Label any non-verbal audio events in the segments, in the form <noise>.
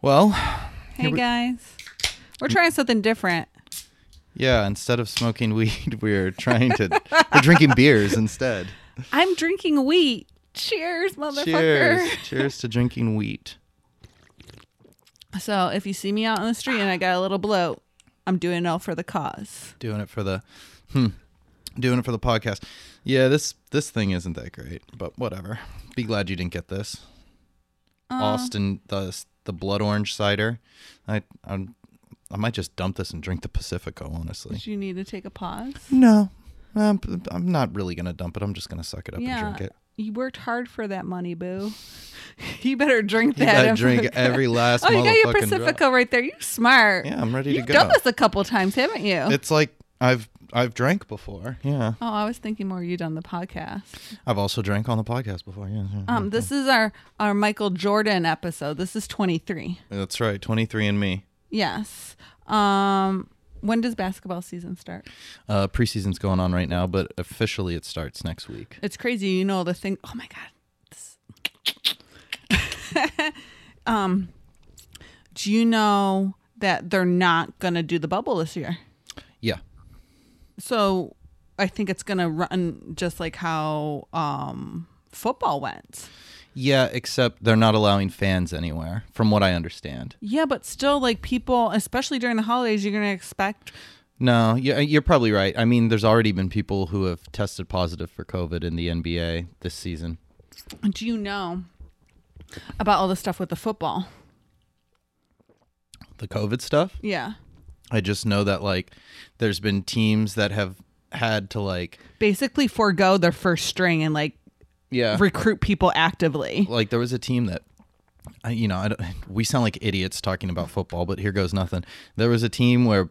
Well, Hey we- guys, we're trying something different. yeah, instead of smoking <laughs> weed, we're trying to we're drinking beers instead. I'm drinking wheat. Cheers, motherfucker. Cheers. Cheers to drinking wheat. So if you see me out on the street and I got a little bloat, I'm doing it all for the cause. Doing it for the hmm. Doing it for the podcast. Yeah, this this thing isn't that great, but whatever. Be glad you didn't get this. Uh, Austin the the blood orange cider. I I'm, I might just dump this and drink the Pacifico, honestly. Do you need to take a pause? No. I'm, I'm not really going to dump it. I'm just going to suck it up Yeah. and drink it. You worked hard for that money, boo. <laughs> you better drink You that. gotta drink every <laughs> last Oh, you got your motherfucking drop. Pacifico right there. You smart. Yeah, I'm ready You've to go. done this a couple times, haven't you? It's like I've I've drank before. Yeah. oh, I was thinking more you done the podcast. I've also drank on the podcast before. Yeah. yeah. Um, this is our our Michael Jordan episode. This is 23. That's right. 23 and me. Yes. Um, when does basketball season start? Uh, preseason's going on right now, but officially it starts next week. It's crazy. You know the thing. Oh my god. <laughs> Um, do you know that they're not gonna do the bubble this year? Yeah. So I think it's gonna run just like how um football went. Yeah, except they're not allowing fans anywhere, from what I understand. Yeah, but still, like people, especially during the holidays, you're gonna expect. No, you're probably right. I mean, there's already been people who have tested positive for COVID in the NBA this season. Do you know about all the stuff with the football? The COVID stuff? Yeah. I just know that like there's been teams that have had to like Basically, forego their first string and like yeah, recruit people actively. like there was a team that I, you know, I don't, we sound like idiots talking about football, but here goes nothing. There was a team where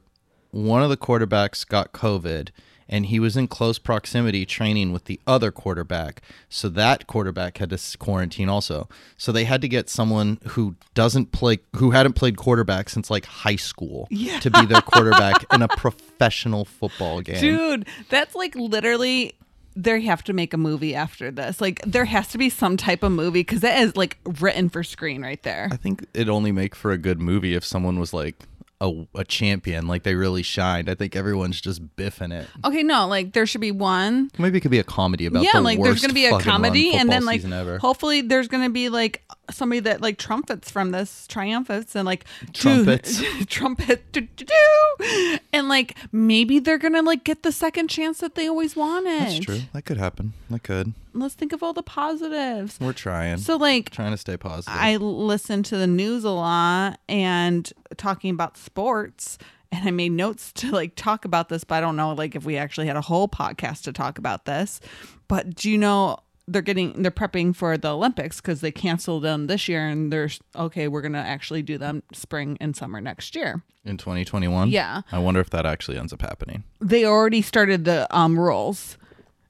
one of the quarterbacks got COVID and he was in close proximity training with the other quarterback. So that quarterback had to quarantine also. So they had to get someone who doesn't play who hadn't played quarterback since like high school Yeah. to be their quarterback <laughs> in a professional football game. Dude, that's like literally. They have to make a movie after this. Like, there has to be some type of movie because that is like written for screen right there. I think it'd only make for a good movie if someone was like a, a champion, like they really shined. I think everyone's just biffing it. Okay, no, like there should be one Maybe it could be a comedy about yeah, like there's gonna be a comedy, and then like hopefully there's gonna be like somebody that like trumpets from this triumphants and like Trumpets. <laughs> trumpet, do, do, do. and like maybe they're gonna like get the second chance that they always wanted. That's true. That could happen. That could. Let's think of all the positives. We're trying. So like trying to stay positive. I listen to the news a lot and talking about sports and I made notes to like talk about this, but I don't know like if we actually had a whole podcast to talk about this. But do you know they're getting they're prepping for the Olympics because they canceled them this year and they're okay, we're gonna actually do them spring and summer next year. in 2021. Yeah. I wonder if that actually ends up happening. They already started the um rules.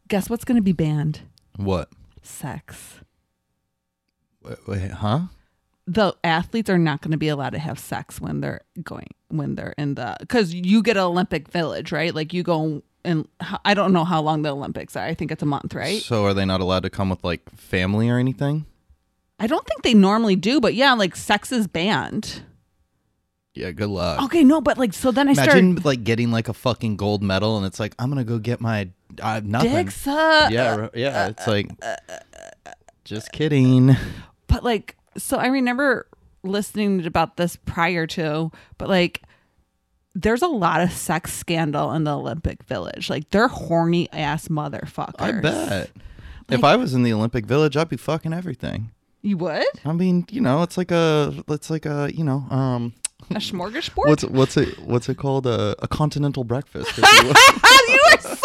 Guess what's gonna be banned? What? Sex. Wait, wait, huh? the athletes are not going to be allowed to have sex when they're going when they're in the because you get an Olympic Village, right? Like you go and I don't know how long the Olympics are. I think it's a month, right? So are they not allowed to come with like family or anything? I don't think they normally do, but yeah, like sex is banned. Yeah. Good luck. Okay, no, but like so then I Imagine started like getting like a fucking gold medal and it's like I'm gonna go get my uh, nothing. dicks up. yeah, yeah. It's like just kidding. But like so I remember listening about this prior to, but like there's a lot of sex scandal in the Olympic Village. Like they're horny ass motherfuckers. I bet. if I was in the Olympic Village, I'd be fucking everything. You would? I mean, you know, it's like a, it's like a, you know, um, A smorgasbord? what's what's it what's it called? A, a continental breakfast. <laughs> you are so.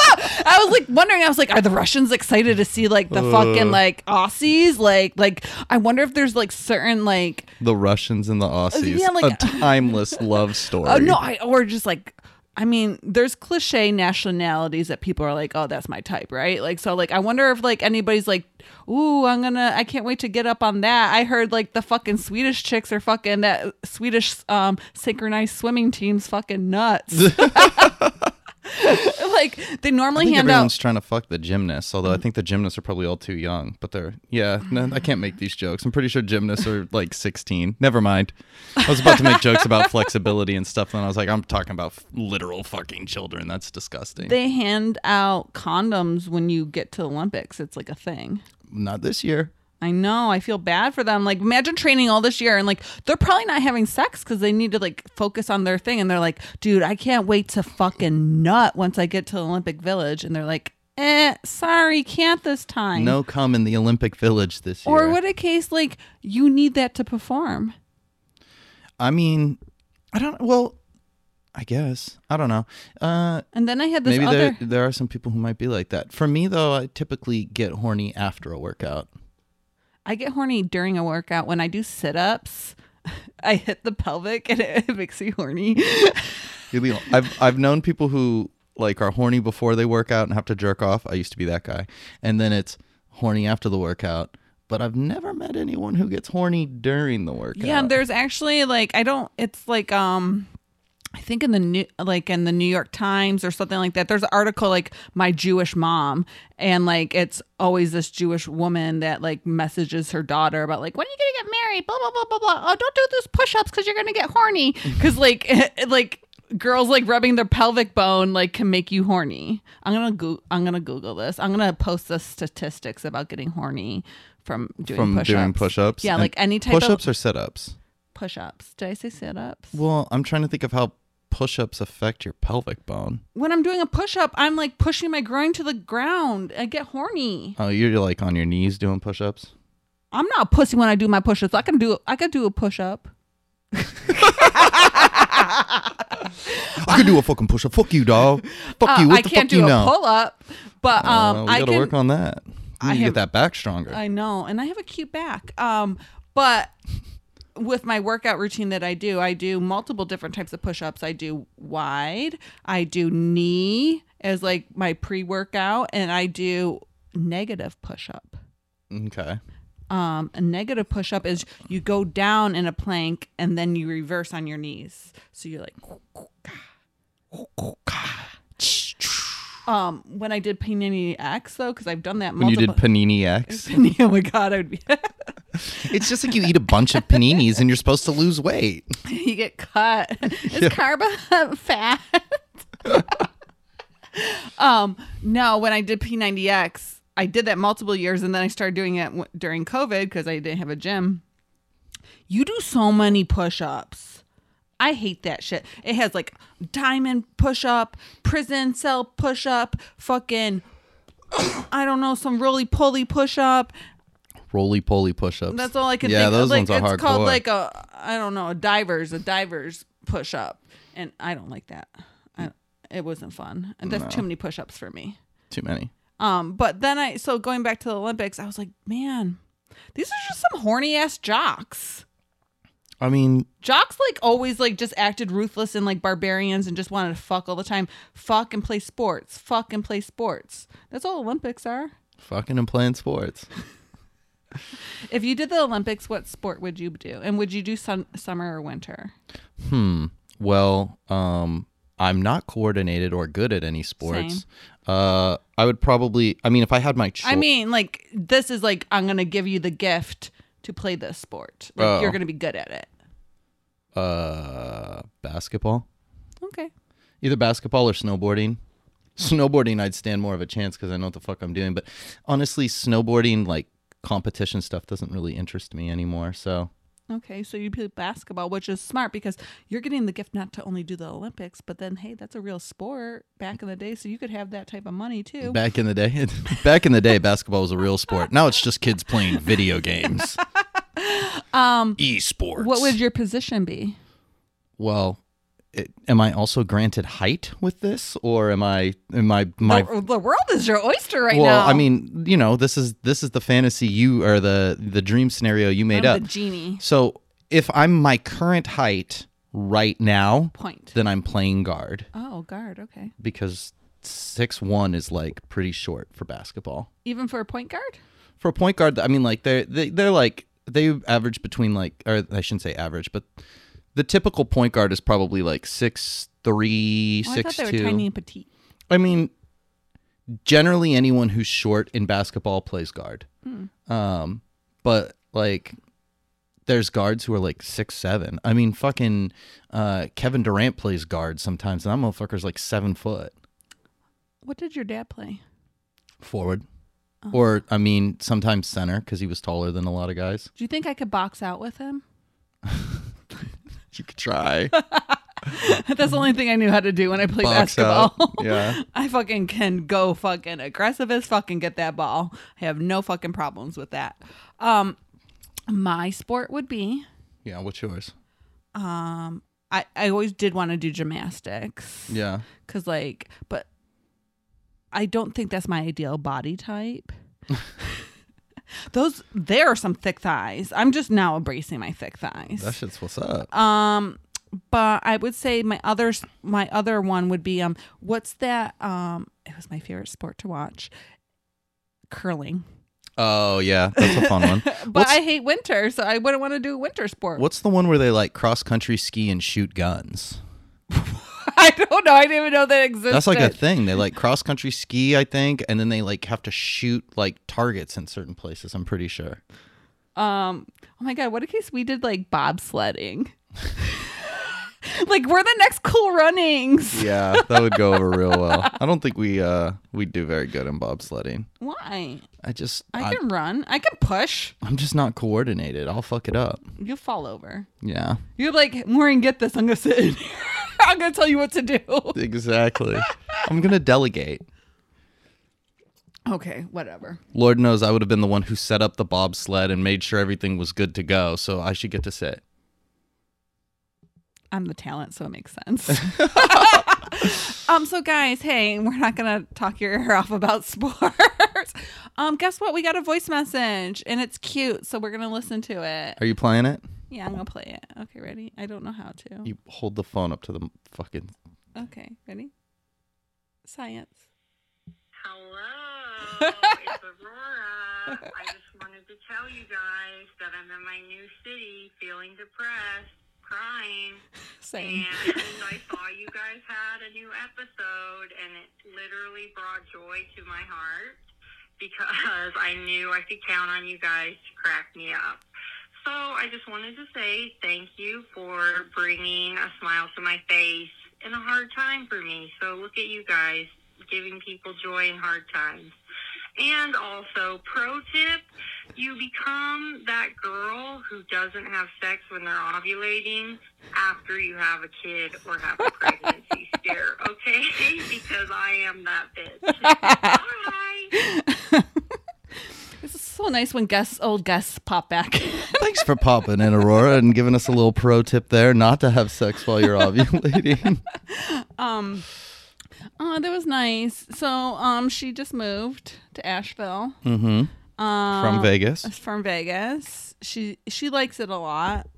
I was like wondering. I was like, are the Russians excited to see like the fucking like Aussies? Like, like I wonder if there's like certain like the Russians and the Aussies. Yeah, like- a timeless love story. oh no, I or just like. I mean, there's cliche nationalities that people are like, "Oh, that's my type," right? Like, so, like, I wonder if like anybody's like, "Ooh, I'm gonna, I can't wait to get up on that." I heard like the fucking Swedish chicks are fucking that Swedish um synchronized swimming team's fucking nuts. <laughs> <laughs> <laughs> like they I normally think hand everyone's out. trying to fuck the gymnasts, although I mm. think the gymnasts are probably all too young. But they're yeah, no, I can't make these jokes. I'm pretty sure gymnasts are like 16. Never mind. I was about to make jokes about flexibility and stuff, and I was like, I'm talking about f- literal fucking children. That's disgusting. They hand out condoms when you get to the Olympics. It's like a thing. Not this year. I know. I feel bad for them. Like, imagine training all this year and like they're probably not having sex because they need to like focus on their thing. And they're like, dude, I can't wait to fucking nut once I get to the Olympic Village. And they're like, eh, sorry, can't this time. No come in the Olympic Village this year. Or what a case like you need that to perform. I mean, I don't. Well, I guess I don't know. Uh, And then I had this maybe other. there there are some people who might be like that. For me though, I typically get horny after a workout. I get horny during a workout when I do sit ups. <laughs> I hit the pelvic and it, <laughs> it makes me horny. I've I've known people who like are horny before they work out and have to jerk off. I used to be that guy, and then it's horny after the workout. But I've never met anyone who gets horny during the workout. Yeah, there's actually like I don't. It's like um, I think in the new like in the New York Times or something like that. There's an article like my Jewish mom, and like it's always this Jewish woman that like messages her daughter about like when are you gonna get married? Blah blah blah blah blah. Oh, don't do those push-ups because you're gonna get horny. <laughs> Because like <laughs> like girls like rubbing their pelvic bone like can make you horny. I'm gonna go. I'm gonna Google this. I'm gonna post the statistics about getting horny from doing from push-ups. doing push-ups. Yeah, And like any type of push-ups or sit-ups. push-ups. Did I say sit-ups? Well, I'm trying to think of how push-ups affect your pelvic bone. When I'm doing a push-up, I'm like pushing my groin to the ground. I get horny. Oh, you're like on your knees doing push-ups. I'm not a pussy when I do my push-ups. I can do I can do a push-up. <laughs> I could do a fucking push-up. Fuck you, dog. Fuck Uh, you. What I the can't fuck do you a know? pull-up, but Uh, um, we I gotta can. work on that. You I need to have- get that back stronger. I know, and I have a cute back. Um, but with my workout routine that I do, I do multiple different types of push-ups. I do wide, I do knee as like my pre-workout, and I do negative push-up. okay. Um, a negative push-up is you go down in a plank and then you reverse on your knees. So you're like, <laughs> <laughs> um, when I did Panini X though, because I've done that When you did panini <laughs> X, oh my god, I would be. <laughs> it's just like you eat a bunch of paninis and you're supposed to lose weight. <laughs> you get cut. Is carb fat? um, no, when I did P90X, I did that multiple years and then I started doing it w- during COVID because I didn't have a gym. You do so many push ups. I hate that shit. It has like diamond push up, prison cell push up, fucking, <coughs> I don't know, some roly poly push up. Roly poly push-ups. That's all I can yeah, think. those like, ones are it's hardcore. called like a I don't know a divers a divers push up, and I don't like that. I, it wasn't fun, and that's No. too many push ups for me. Too many. Um, but then I so going back to the Olympics, I was like, man, these are just some horny ass jocks. I mean, Jocks like always like just acted ruthless and like barbarians and just wanted to fuck all the time. Fuck and play sports. Fuck and play sports. That's all Olympics are. fucking and playing sports. <laughs> If you did the Olympics, what sport would you do? And would you do sun- summer or winter? Hmm. Well, um, I'm not coordinated or good at any sports. Uh, I would probably. I mean, if I had my choice. I mean, like this is like I'm gonna give you the gift to play this sport. Like Oh. you're gonna be good at it. Uh, basketball. Okay. Either basketball or snowboarding. Snowboarding, I'd stand more of a chance because I know what the fuck I'm doing. But honestly, snowboarding, like competition stuff, doesn't really interest me anymore. So Okay, so you play basketball, which is smart because you're getting the gift not to only do the Olympics, but then hey, that's a real sport back in the day, so you could have that type of money too. back in the day, <laughs> back in the day, basketball was a real sport. Now it's just kids playing video games. <laughs> Um, Esports. what would your position be? Well, it, am I also granted height with this, or am I? Am I my? the, the world is your oyster right well, now. Well, I mean, you know, this is this is the fantasy you or the the dream scenario you made I'm up. the genie. So if I'm my current height right now, Point. then I'm playing guard Oh, guard. Okay. because six one is like pretty short for basketball. Even for a point guard. For a point guard, I mean, like they're they, they're like they average between like, or I shouldn't say average, but the typical point guard is probably like six three, Oh, I six thought they were two. tiny and petite. I mean, generally anyone who's short in basketball plays guard. Um, but like, there's guards who are like six seven. I mean, fucking uh, Kevin Durant plays guard sometimes, and that motherfucker's like seven foot What did your dad play? forward. Or I mean, sometimes center because he was taller than a lot of guys. Do you think I could box out with him? <laughs> You could try <laughs> That's the only thing I knew how to do when I played box basketball. out. <laughs> Yeah. I fucking can go fucking aggressive as fucking get that ball. I have no fucking problems with that. Um, my sport would be Yeah. What's yours? um, I I always did want to do gymnastics. Yeah. Cause like, but I don't think that's my ideal body type. <laughs> Those there are some thick thighs. I'm just now embracing my thick thighs. That shit's what's up. Um, but I would say my others, my other one would be um, what's that? Um, it was my favorite sport to watch. Curling, Oh yeah, that's a fun one. <laughs> but What's- I hate winter, so I wouldn't want to do a winter sport. What's the one where they like cross country ski and shoot guns? <laughs> I don't know. I didn't even know that existed. That's like a thing. They like cross country ski, I think, and then they like have to shoot like targets in certain places. I'm pretty sure. Um. Oh my god! What in case we did like bobsledding? <laughs> like we're the next cool runnings. <laughs> Yeah, that would go over real well. I don't think we uh we do very good in bobsledding. Why? I just I I can run. I can push. I'm just not coordinated. I'll fuck it up. You fall over. Yeah, You're like Maureen. Get this. I'm gonna sit in here. <laughs> I'm gonna tell you what to do. exactly. I'm gonna delegate. Okay. Whatever. Lord knows I would have been the one who set up the bobsled and made sure everything was good to go. So I should get to sit. I'm the talent, so it makes sense. <laughs> um, so guys, hey, we're not gonna talk your ear off about <laughs> sports. um, guess what? We got a voice message and it's cute, so we're gonna listen to it. Are you playing it? Yeah, I'm gonna play it. Okay, ready? I don't know how to. You hold the phone up to the fucking. Okay, ready? Science. Hello, it's <laughs> Aurora. I just wanted to tell you guys that I'm in my new city, feeling depressed, crying, Same. and I saw you guys had a new episode, and it literally brought joy to my heart because I knew I could count on you guys to crack me up. So I just wanted to say thank you for bringing a smile to my face in a hard time for me. So look at you guys giving people joy in hard times. And also, pro tip, you become that girl who doesn't have sex when they're ovulating after you have a kid or have a pregnancy <laughs> scare, okay? <laughs> Because I am that bitch. <laughs> Bye. So nice when guests, old guests, pop back. <laughs> Thanks for popping in, Aurora, and giving us a little pro tip there not to have sex while you're ovulating. <laughs> um, oh, that was nice. So, um, she just moved to Asheville. mm-hmm. Um, From Vegas. from Vegas. She she likes it a lot.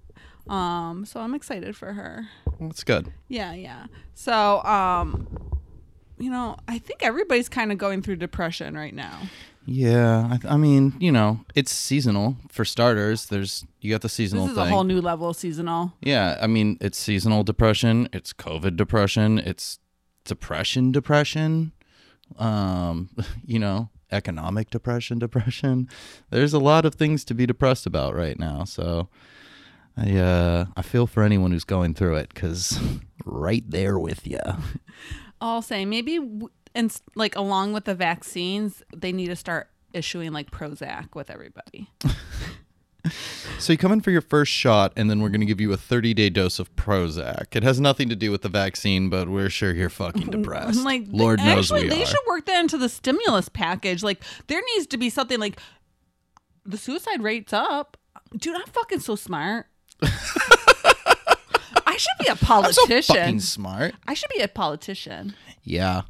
Um, so I'm excited for her. That's good. Yeah, yeah. So, um, you know, I think everybody's kind of going through depression right now. Yeah, I, th- I mean, you know, it's seasonal for starters. There's you got the seasonal This is thing. a whole new level of seasonal. yeah, I mean, it's seasonal depression. It's COVID depression. It's depression depression. Um, <laughs> you know, economic depression <laughs> depression. There's a lot of things to be depressed about right now. So, I uh, I feel for anyone who's going through it because <laughs> right there with you. I'll say maybe, w- and like along with the vaccines, they need to start issuing like Prozac with everybody. <laughs> So you come in for your first shot, and then we're going to give you a 30 day dose of Prozac. It has nothing to do with the vaccine, but we're sure you're fucking <laughs> depressed. I'm like, Lord th- knows actually, we they are. should work that into the stimulus package. Like, there needs to be something like the suicide rate's up. Dude, I'm fucking so smart. <laughs> I should be a I'm so politician. fucking smart. I should be a politician. Yeah.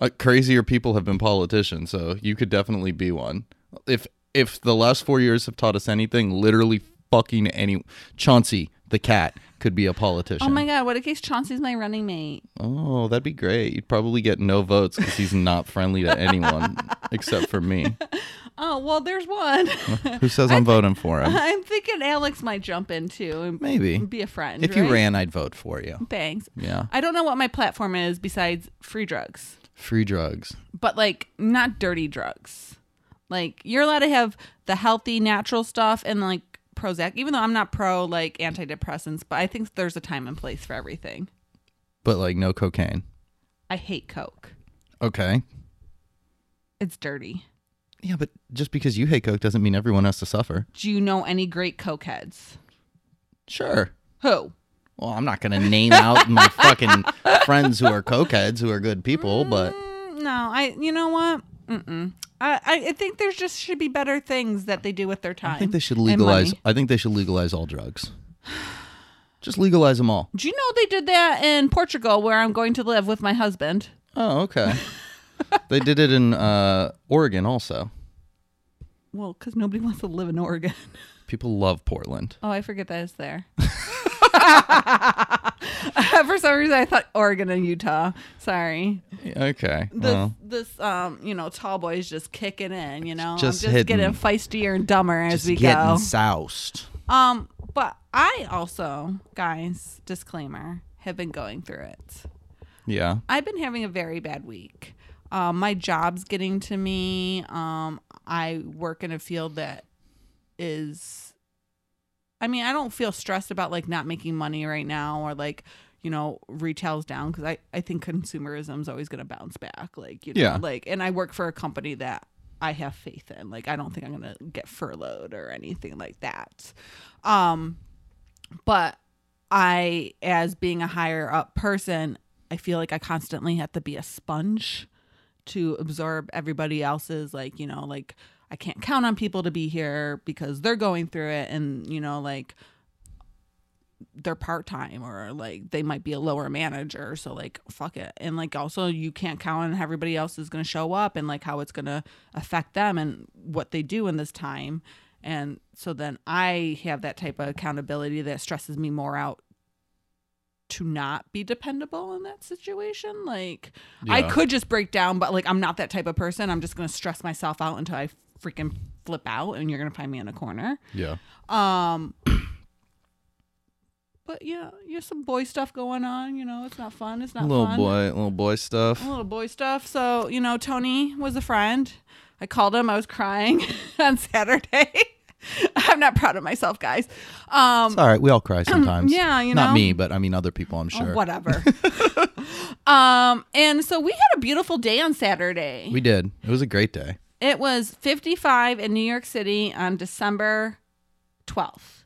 Uh, crazier people have been politicians, so you could definitely be one. If if the last four years have taught us anything, literally fucking any Chauncey the cat could be a politician. Oh my god, what in case Chauncey's my running mate? Oh, that'd be great. You'd probably get no votes because he's not friendly to anyone <laughs> except for me. Oh well, there's one. Who says I'm <laughs> voting for him? <laughs> I'm thinking Alex might jump in too and Maybe. be a friend. If you ran, I'd vote for you. thanks. Yeah. I don't know what my platform is besides free drugs, Free drugs. but like not dirty drugs. Like you're allowed to have the healthy, natural stuff and like Prozac. Even though I'm not pro like antidepressants, but I think there's a time and place for everything. But like no cocaine. I hate Coke. Okay. It's dirty. Yeah, but just because you hate coke doesn't mean everyone has to suffer. Do you know any great Coke heads? Sure. Who? Well, I'm not gonna name out my fucking friends who are cokeheads who are good people, but Mm, no, I. You know what? Mm-mm. I, I I think there just should be better things that they do with their time. I think they should and legalize. money. I think they should legalize all drugs. Just legalize them all. Do you know they did that in Portugal, where I'm going to live with my husband? Oh, okay. <laughs> they did it in uh, Oregon also. Well, because nobody wants to live in Oregon. People love Portland. Oh, I forget that it's there. <laughs> <laughs> For some reason, I thought Oregon and Utah. Sorry. Okay. This, well, this, um, you know, tall boy's just kicking in. You know, Just I'm just getting feistier and dumber as just we getting go. soused. Um, but I also, guys, disclaimer, have been going through it. Yeah. I've been having a very bad week. Um, my job's getting to me. Um, I work in a field that is, I mean, I don't feel stressed about like not making money right now or like, you know, retail's down because I, I think consumerism is always going to bounce back. Like, you know, Yeah. like, and I work for a company that I have faith in. Like, I don't think I'm going to get furloughed or anything like that. Um, but I, as being a higher up person, I feel like I constantly have to be a sponge to absorb everybody else's, like, you know, like I can't count on people to be here because they're going through it and, you know, like they're part time or like they might be a lower manager. So, like, fuck it. And, like, also, you can't count on everybody else is going to show up and, like, how it's going to affect them and what they do in this time. And so then I have that type of accountability that stresses me more out to not be dependable in that situation. Like I could just break down, but like I'm not that type of person. I'm just gonna stress myself out until I freaking flip out and you're gonna find me in a corner. Yeah. Um <coughs> But yeah, yeah, some boy stuff going on, you know, it's not fun. It's not Little fun. boy, little boy stuff. A little boy stuff. So, you know, Tony was a friend. I called him. I was crying <laughs> on Saturday. <laughs> I'm not proud of myself, guys. Um, It's all right. We all cry <clears throat> sometimes. yeah, you know. Not me, but I mean other people. I'm oh, sure. whatever. <laughs> um, and so we had a beautiful day on Saturday. We did. It was a great day. It was 55 in New York City on December 12th.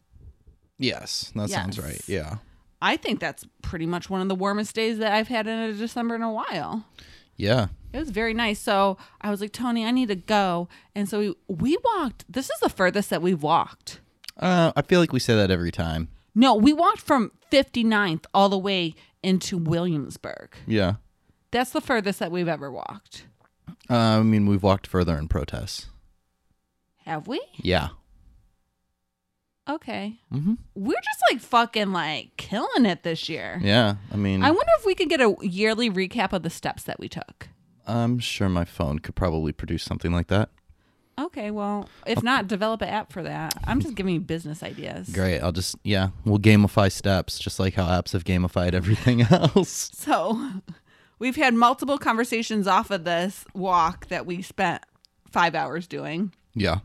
Yes, that sounds right. Yeah. I think that's pretty much one of the warmest days that I've had in a December in a while. Yeah. It was very nice. So I was like, Tony, I need to go. And so we, we walked. This is the furthest that we've walked. Uh, I feel like we say that every time. No, we walked from 59th all the way into Williamsburg. Yeah. That's the furthest that we've ever walked. Uh, I mean, we've walked further in protests. Have we? Yeah. Okay. Mm-hmm. We're just like fucking like killing it this year. Yeah. I mean, I wonder if we could get a yearly recap of the steps that we took. I'm sure my phone could probably produce something like that. Okay, well, if not, develop an app for that. I'm just giving you business ideas. Great. I'll just, yeah, we'll gamify steps just like how apps have gamified everything <laughs> else. So, we've had multiple conversations off of this walk that we spent five hours doing. Yeah.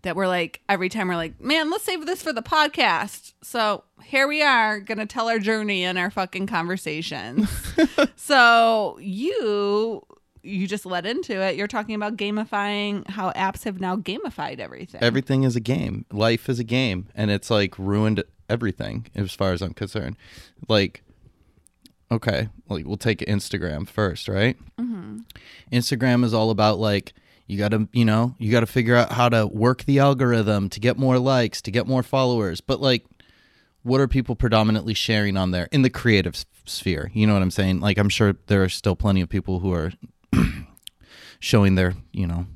That we're like, every time we're like, man, let's save this for the podcast. So, here we are, gonna tell our journey and our fucking conversations. <laughs> so, you. You just led into it. You're talking about gamifying how apps have now gamified everything. Everything is a game. Life is a game. And it's like ruined everything as far as I'm concerned. Like, okay, like we'll take Instagram first, right? Mm-hmm. Instagram is all about like, you got to, you know, you got to figure out how to work the algorithm to get more likes, to get more followers. But like, what are people predominantly sharing on there in the creative sphere? You know what I'm saying? Like, I'm sure there are still plenty of people who are <clears throat> showing their, you know,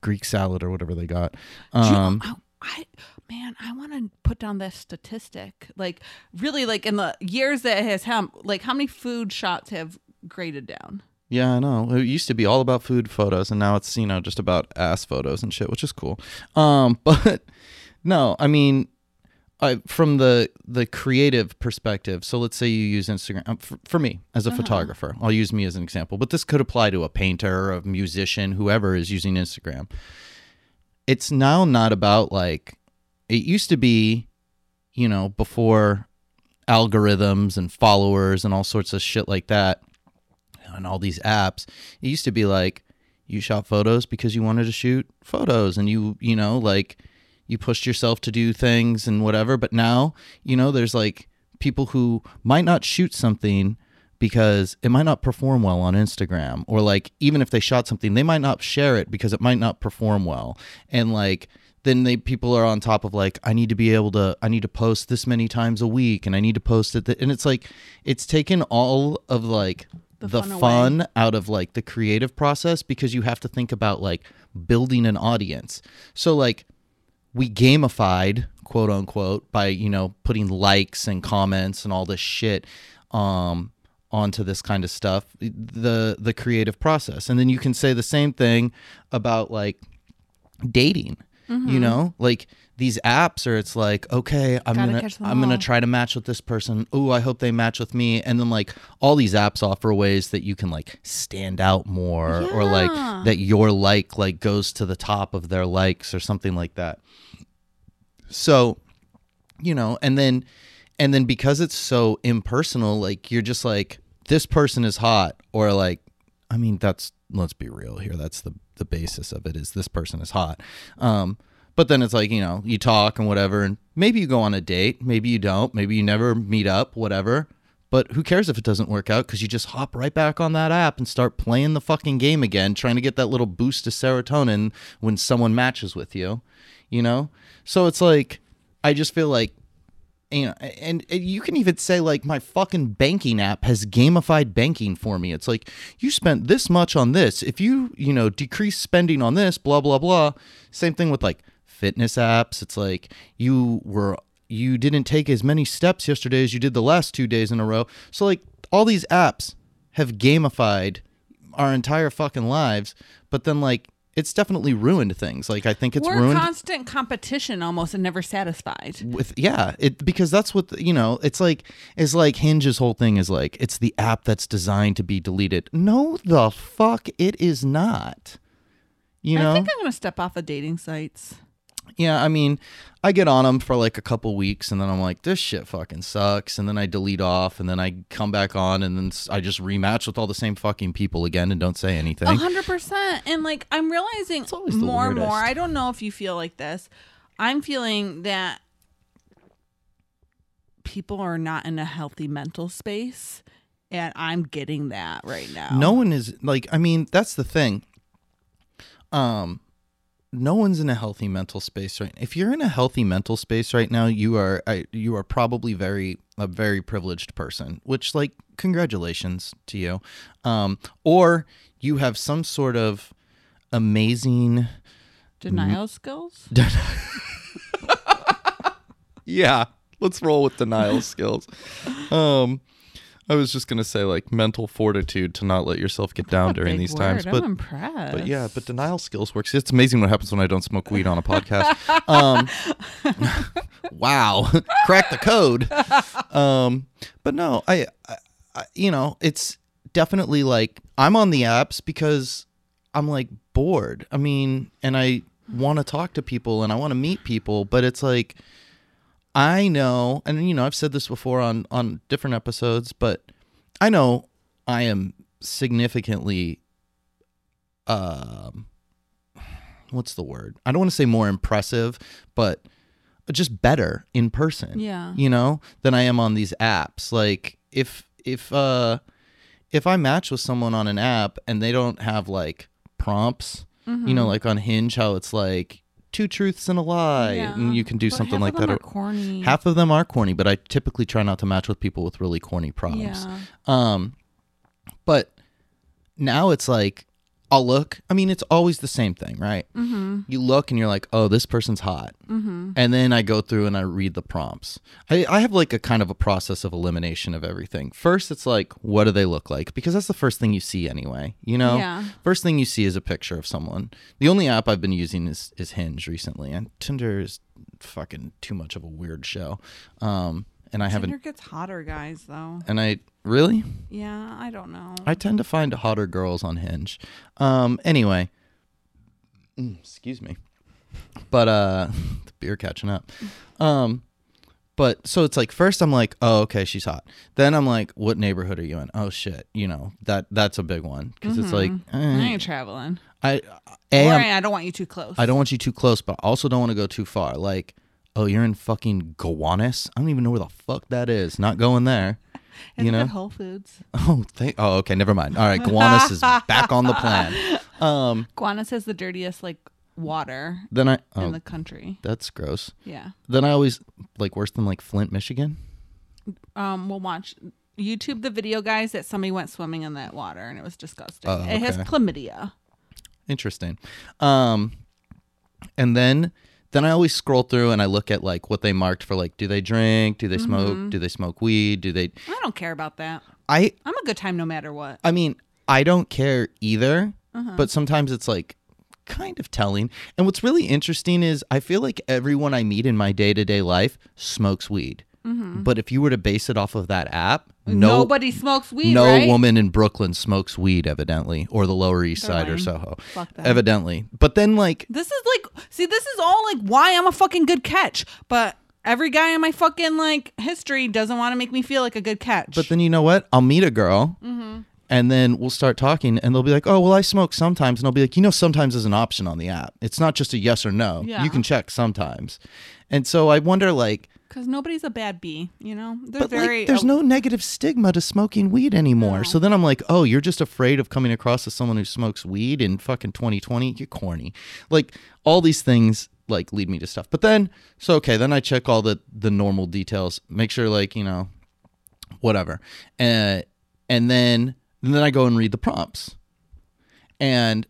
Greek salad or whatever they got. You- Um, I, I man, I want to put down this statistic. Like, really, like in the years that it has happened, like how many food shots have graded down? Yeah, I know. It used to be all about food photos, and now it's you know just about ass photos and shit, which is cool. Um, <laughs> but no, I mean, I from the the creative perspective. So let's say you use Instagram um, for, for me as a photographer. I'll use me as an example, but this could apply to a painter, a musician, whoever is using Instagram. It's now not about like it used to be, you know, before algorithms and followers and all sorts of shit like that and all these apps it used to be like you shot photos because you wanted to shoot photos and you you know like you pushed yourself to do things and whatever. But now you know there's like people who might not shoot something because it might not perform well on Instagram or like even if they shot something they might not share it because it might not perform well. And like then they people are on top of like I need to be able to I need to post this many times a week and I need to post it th- and it's like it's taken all of like the, The fun, fun out of like the creative process because you have to think about like building an audience. So like we gamified quote unquote by you know putting likes and comments and all this shit um onto this kind of stuff the the creative process. And then you can say the same thing about like dating Mm-hmm. you know? Like these apps are it's like okay i'm Gotta gonna i'm gonna try to match with this person. Oh i hope they match with me. And then like all these apps offer ways that you can like stand out more or like that your like like goes to the top of their likes or something like that. So you know and then and then because it's so impersonal like you're just like this person is hot or like i mean that's let's be real here. That's the the basis of it is this person is hot. Um but then it's like you know you talk and whatever and maybe you go on a date maybe you don't maybe you never meet up whatever. But who cares if it doesn't work out? Because you just hop right back on that app and start playing the fucking game again trying to get that little boost of serotonin when someone matches with you you know? So it's like i just feel like you know, and, and you can even say like my fucking banking app has gamified banking for me. It's like you spent this much on this. If you you know decrease spending on this, blah blah blah. Same thing with like fitness apps. It's like you were you didn't take as many steps yesterday as you did the last two days in a row. So like all these apps have gamified our entire fucking lives, but then like it's definitely ruined things. Like I think it's We're ruined constant competition almost and never satisfied. with yeah it because that's what the- you know it's like it's like hinge's whole thing is like it's the app that's designed to be deleted no the fuck it is not you know I think I'm going to step off of dating sites. Yeah i mean i get on them for like a couple weeks and then i'm like this shit fucking sucks and then i delete off and then i come back on and then I just rematch with all the same fucking people again and don't say anything A hundred percent. And like I'm realizing more and more. I don't know if you feel like this. I'm feeling that people are not in a healthy mental space. And I'm getting that right now. no one is like i mean that's the thing um no one's in a healthy mental space right if you're in a healthy mental space right now you are I, you are probably very a very privileged person which like congratulations to you. Um or you have some sort of amazing <laughs> denial skills. <laughs> yeah let's roll with denial skills. Um i was just gonna say like mental fortitude to not let yourself get down during these word. times but I'm impressed. But yeah, but denial skills works. It's amazing what happens when I don't smoke weed on a podcast. <laughs> Um, <laughs> wow, <laughs> crack the code. Um, but no, I, I, I, you know, it's definitely like I'm on the apps because I'm like bored. I mean, and I want to talk to people and I want to meet people, but it's like I know, and you know, I've said this before on on different episodes, but I know I am significantly um what's the word? I don't want to say more impressive, but just better in person. Yeah. You know, than I am on these apps. Like if if uh if I match with someone on an app and they don't have like prompts, you know, like on Hinge how it's like two truths and a lie Yeah. and you can do But something half like of them that Are corny. half of them are corny, but I typically try not to match with people with really corny problems. Yeah. Um, but now it's like I'll look. I mean, it's always the same thing, right? Mm-hmm. You look and you're like, oh, this person's hot. Mm-hmm. And then I go through and I read the prompts. I, I have like a kind of a process of elimination of everything. First, it's like, what do they look like? Because that's the first thing you see anyway. You know, Yeah. first thing you see is a picture of someone. The only app I've been using is is Hinge recently, and Tinder is fucking too much of a weird show. Um, and I haven't. Tinder gets hotter guys though. And I really, Yeah, I don't know. I tend to find hotter girls on Hinge. Um, anyway, Mm, excuse me, but uh, <laughs> the beer catching up. Um, but so it's like first I'm like, oh okay, she's hot. Then I'm like, what neighborhood are you in? Oh shit, you know that that's a big one because it's like, I eh, ain't traveling. I a or I'm- I don't want you too close. I don't want you too close, but I also don't want to go too far. Like, oh, you're in fucking Gowanus? I don't even know where the fuck that is. Not going there. <laughs> You know? Whole Foods. Oh, thank. Oh, okay. Never mind. All right, Gowanus is back on the plan. <laughs> Um, Gowanus has the dirtiest like water then I. in Oh, the country. that's gross. Yeah. Then I always like worse than like Flint, Michigan. Um, we'll watch YouTube the video guys that somebody went swimming in that water and it was disgusting. Oh, It has chlamydia. Interesting. Um, and then then I always scroll through and I look at like what they marked for like, do they drink? Do they smoke? Do they smoke weed? Do they? I don't care about that. I I'm a good time no matter what. I mean, I don't care either, Uh-huh. but sometimes it's like kind of telling. And what's really interesting is I feel like everyone I meet in my day to day life smokes weed. But if you were to base it off of that app, no, Mm-hmm. Nobody smokes weed, no right? woman in Brooklyn smokes weed, evidently, or the Lower East They're Side or. Soho, evidently. But then, like, This is like, see, this is all like why I'm a fucking good catch. But every guy in my fucking like history doesn't want to make me feel like a good catch. But then you know what? I'll meet a girl Mm-hmm. and then we'll start talking and they'll be like, oh, well, I smoke sometimes. And I'll be like, you know, sometimes is an option on the app. It's not just a yes or no. Yeah. You can check sometimes. And so I wonder, like, because nobody's a bad bee, you know. They're but very. like, there's no negative stigma to smoking weed anymore. No. So then I'm like, oh, you're just afraid of coming across as someone who smokes weed in fucking 2020. You're corny. Like all these things like lead me to stuff. But then, so okay, then I check all the the normal details, make sure like you know, whatever, and and then and then I go and read the prompts, and.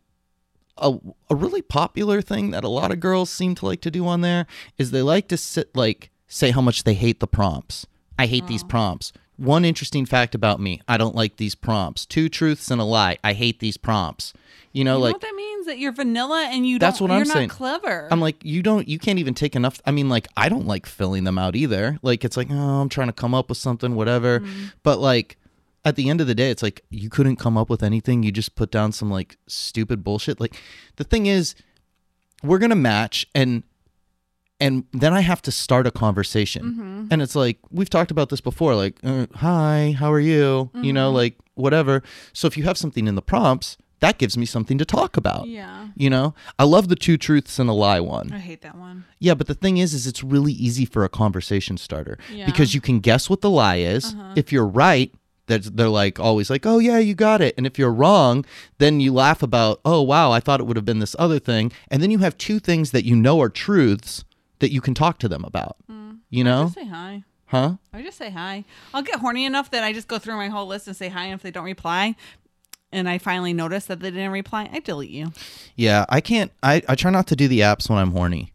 A, a really popular thing that a lot of girls seem to like to do on there is they like to sit like say how much they hate the prompts. I hate these prompts. One interesting fact about me, I don't like these prompts. Two truths and a lie. I hate these prompts. You know, You know like what that means? That you're vanilla and you That's don't. That's what I'm not saying. clever. I'm like, you don't, you can't even take enough. I mean, like, I don't like filling them out either. Like, it's like, oh, I'm trying to come up with something, whatever. Mm-hmm. But like, at the end of the day, it's like you couldn't come up with anything. You just put down some like stupid bullshit. Like, the thing is, we're gonna match, and and then I have to start a conversation. Mm-hmm. And it's like we've talked about this before. Like, uh, hi, how are you? You Mm-hmm. know, like whatever. So if you have something in the prompts, that gives me something to talk about. yeah, You know, I love the two truths and a lie one. I hate that one. Yeah, but the thing is, is it's really easy for a conversation starter Yeah. because you can guess what the lie is. If you're right, that they're like always like, oh yeah, you got it. And if you're wrong, then you laugh about, oh wow, I thought it would have been this other thing. And then you have two things that you know are truths that you can talk to them about. Mm. You know, Just say hi. huh? I just say hi. I'll get horny enough that I just go through my whole list and say hi. And if they don't reply, and I finally notice that they didn't reply, I delete you. Yeah, I can't. I I try not to do the apps when I'm horny.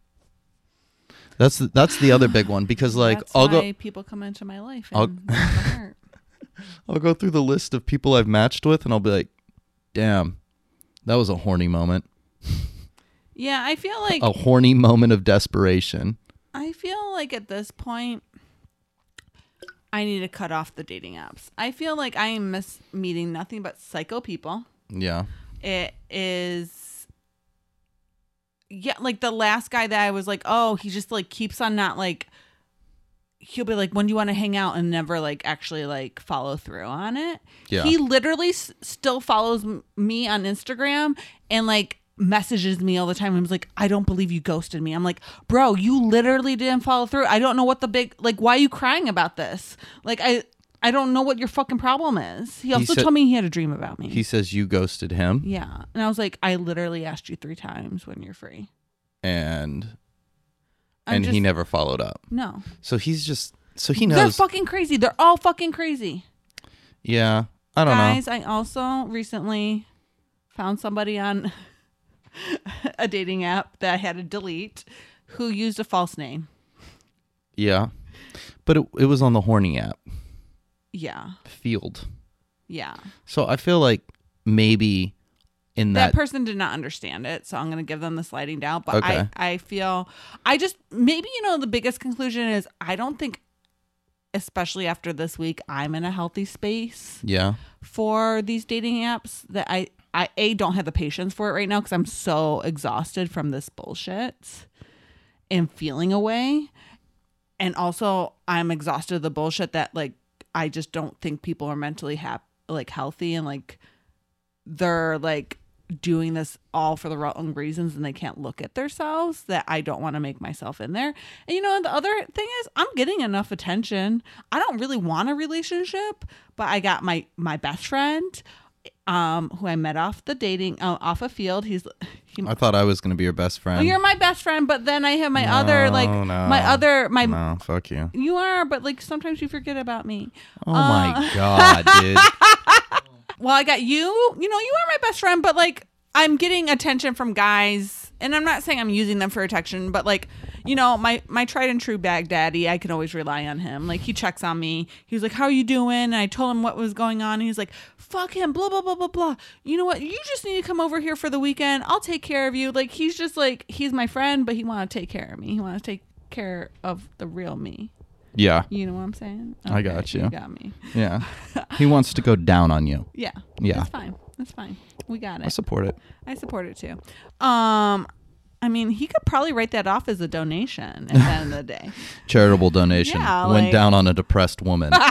That's the, that's the other big one because like That's I'll go people come into my life I'll- my. <laughs> I'll go through the list of people I've matched with and I'll be like, damn, that was a horny moment. <laughs> Yeah, I feel like A horny moment of desperation. I feel like at this point, I need to cut off the dating apps. I feel like I am miss meeting nothing but psycho people. Yeah. It is, yeah, like the last guy that I was like, oh, he just like keeps on not like. He'll be like, when do you want to hang out, and never like actually like follow through on it. Yeah. He literally s- still follows m- me on Instagram and like messages me all the time. and was like, I don't believe you ghosted me. I'm like, bro, you literally didn't follow through. I don't know what the big like. Why are you crying about this? Like, I I don't know what your fucking problem is. He also said- told me he had a dream about me. He says you ghosted him yeah, and I was like, I literally asked you three times when you're free. and I'm and he never followed up. No, So he's just so he knows they're fucking crazy. They're all fucking crazy. yeah. I don't know. Guys, I also recently found somebody on <laughs> a dating app that I had to delete who used a false name. Yeah. But it, it was on the horny app, Yeah. Feeld. Yeah. So I feel like maybe in that, that, person did not understand it so i'm going to give them the sliding down but Okay. i i feel i just maybe you know the biggest conclusion is i don't think especially after this week i'm in a healthy space yeah. for these dating apps that i i a don't have the patience for it right now because i'm so exhausted from this bullshit and feeling away and also i'm exhausted of the bullshit that like i just don't think people are mentally hap- like healthy and like they're like doing this all for the wrong reasons and they can't look at themselves that I don't want to make myself in there. And you know, the other thing is I'm getting enough attention. I don't really want a relationship, but I got my my best friend um who I met off the dating uh, off a Feeld. He's he, I thought I was going to be your best friend. well, you're my best friend, but then I have my other like No, no. my other my no, fuck you. you are, but like sometimes you forget about me. Oh Uh, my god, <laughs> dude. Well, I got you. You know, you are my best friend, but like I'm getting attention from guys, and I'm not saying I'm using them for attention, but like you know, my my tried and true bag daddy, I can always rely on him. Like he checks on me. He was like, "How are you doing?" And I told him what was going on. And he like, "Fuck him." Blah blah blah blah blah. You know what? You just need to come over here for the weekend. I'll take care of you. Like he's just like he's my friend, but he want to take care of me. He want to take care of the real me. Yeah. You know what I'm saying? I got you. You got me. Yeah. <laughs> He wants to go down on you. Yeah. Yeah. That's fine. That's fine. We got it. I support it. I support it too. Um, I mean, he could probably write that off as a donation at the end of the day. <laughs> Charitable donation Yeah, went like- down on a depressed woman. <laughs>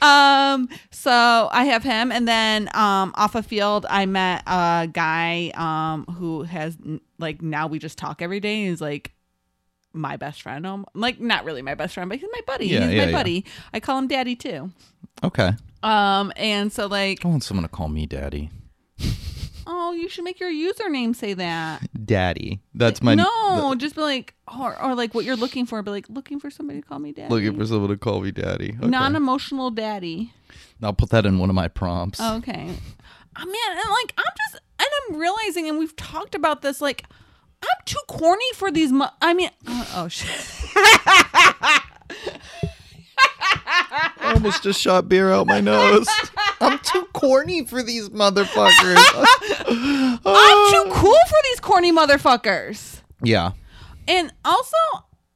Um, so I have him, and then um, off a Feeld, I met a guy um who has like now we just talk every day. He's like my best friend. Um, like not really my best friend, but he's my buddy. Yeah, he's yeah, my yeah. buddy. I call him daddy too. okay. Um, and so like, I want someone to call me daddy. <laughs> oh, you should make your username say that. Daddy. That's my no, just be like, or, or like what you're looking for. Be like looking for somebody to call me daddy. looking for someone to call me daddy. Okay. non-emotional daddy. I'll put that in one of my prompts. Oh, okay. Oh, man, and like I'm just and I'm realizing, and we've talked about this. Like I'm too corny for these. Mo- I mean, oh, oh shit. <laughs> I almost just shot beer out my nose. I'm too corny for these motherfuckers. <laughs> I'm too cool for these corny motherfuckers. yeah. And also,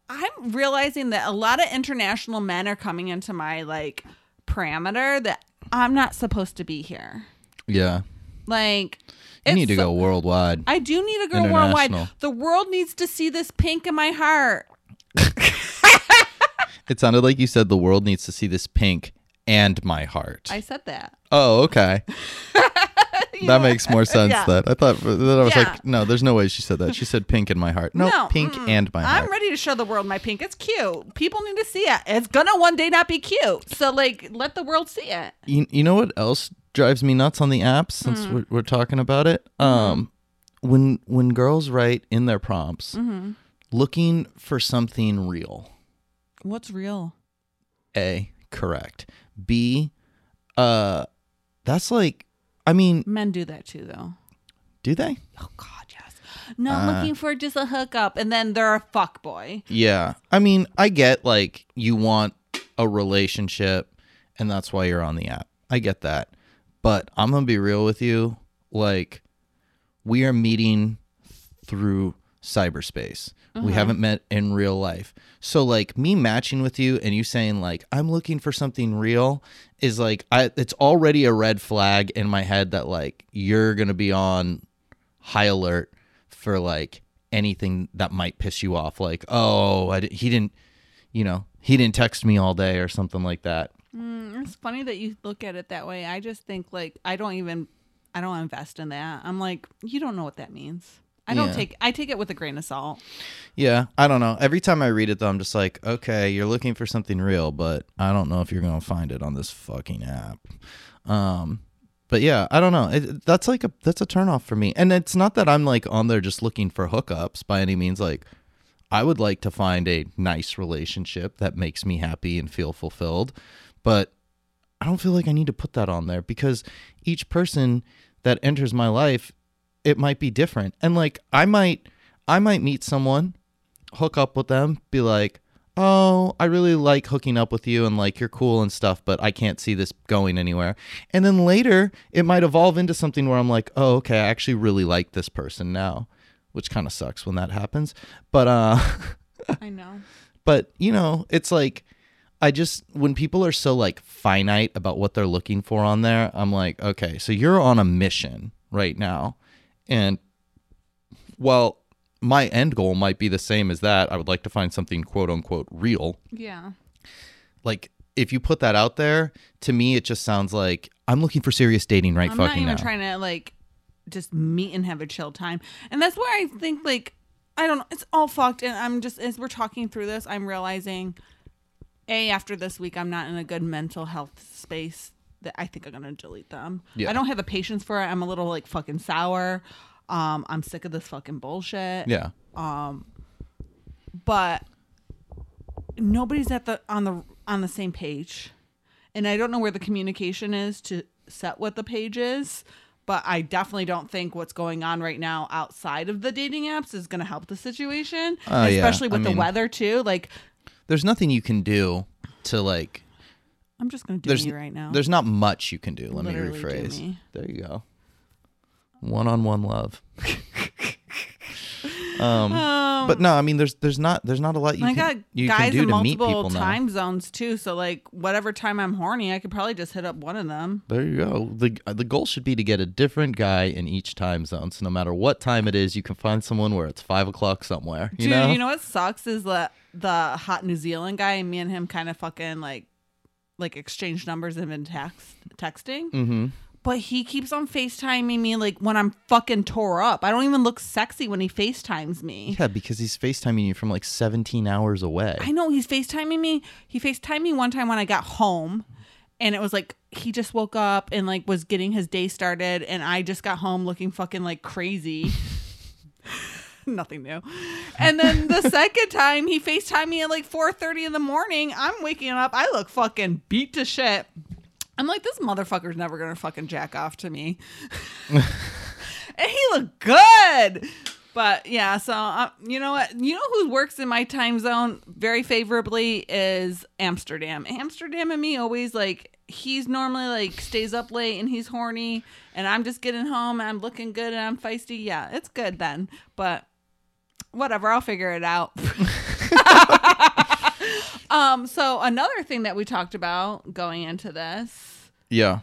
I'm realizing that a lot of international men are coming into my like parameter that I'm not supposed to be here. Yeah. Like, You need to go worldwide. I do need to go worldwide. The world needs to see this pink in my heart. <laughs> It sounded like you said the world needs to see this pink and my heart. I said that. oh, okay. <laughs> That know? makes more sense. Yeah. Then I thought That I was Yeah. like, no, there's no way she said that. She said pink in my heart. No, pink mm-mm. and my heart. I'm ready to show the world my pink. It's cute. People need to see it. It's gonna one day not be cute. So like, let the world see it. you, you know what else drives me nuts on the apps since Hmm. we're, we're talking about it Mm-hmm. um when when girls write in their prompts Mm-hmm. looking for something real What's real? a correct b uh that's like i mean Men do that too, though. do they Oh God, yes. No, I'm Uh. looking for just a hookup, and then they're a fuck boy. yeah i mean i get like you want a relationship and that's why you're on the app i get that but i'm gonna be real with you like we are meeting through cyberspace we haven't met in real life so like me matching with you and you saying like i'm looking for something real is like I, it's already a red flag in my head that like you're gonna be on high alert for like anything that might piss you off like oh I he didn't you know he didn't text me all day or something like that Mm, it's funny that you look at it that way. I just think like I don't even, I don't invest in that. I'm like, you don't know what that means. I don't Yeah. take. I take it with a grain of salt. Yeah, I don't know. Every time I read it, though, I'm just like, okay, you're looking for something real, but I don't know if you're gonna find it on this fucking app. Um, but yeah, I don't know. It, that's like a that's a turnoff for me. And it's not that I'm like on there just looking for hookups by any means. Like, I would like to find a nice relationship that makes me happy and feel fulfilled, but I don't feel like I need to put that on there because each person that enters my life, it might be different. And like I might I might meet someone, hook up with them, be like, "Oh, I really like hooking up with you and like you're cool and stuff, but I can't see this going anywhere." And then later, it might evolve into something where I'm like, "Oh, okay, I actually really like this person now." Which kind of sucks when that happens. But uh <laughs> I know. but you know, it's like I just when people are so like finite about what they're looking for on there, I'm like, okay, so you're on a mission right now. And while my end goal might be the same as that, I would like to find something quote unquote real. Yeah. Like if you put that out there, to me it just sounds like I'm looking for serious dating right I'm not fucking even now. trying to like just meet and have a chill time. And that's where I think like I don't know, it's all fucked and I'm just as we're talking through this, I'm realizing A after this week I'm not in a good mental health space I think I'm gonna delete them. Yeah. I don't have the patience for it. I'm a little like fucking sour. Um, I'm sick of this fucking bullshit. yeah. Um, but nobody's at the on the on the same page and i don't know where the communication is to set what the page is but i definitely don't think what's going on right now outside of the dating apps is going to help the situation yeah. especially I with mean- the weather too like There's nothing you can do to like i'm just going to do there's me right now there's not much you can do. Let Literally me rephrase. me. There you go. One on one love. <laughs> um, but no, I mean there's there's not there's not a lot you I can got you guys can do in to meet multiple people now. time zones too, so like whatever time I'm horny, I could probably just hit up one of them. There you go. the The goal should be to get a different guy in each time zone. So no matter what time it is, you can find someone where it's five o'clock somewhere. You Dude, know. you know what sucks is that the hot New Zealand guy and me and him kind of fucking like like exchange numbers and been text texting. Mm-hmm. But he keeps on FaceTiming me like when I'm fucking tore up. I don't even look sexy when he FaceTimes me. Yeah, because he's FaceTiming you from like 17 hours away. I know he's FaceTiming me. He FaceTimed me one time when I got home and it was like he just woke up and like was getting his day started and I just got home looking fucking like crazy. <laughs> <laughs> Nothing new. And then the <laughs> second time he FaceTimed me at like 4:30 in the morning. I'm waking up. I look fucking beat to shit. I'm like, this motherfucker's never gonna fucking jack off to me. <laughs> and he looked good. But yeah, so uh, you know what? You know who works in my time zone very favorably is Amsterdam. Amsterdam and me always like he's normally like stays up late and he's horny, and I'm just getting home and I'm looking good and I'm feisty. Yeah, it's good then. But whatever, I'll figure it out. <laughs> um. So another thing that we talked about going into this Yeah.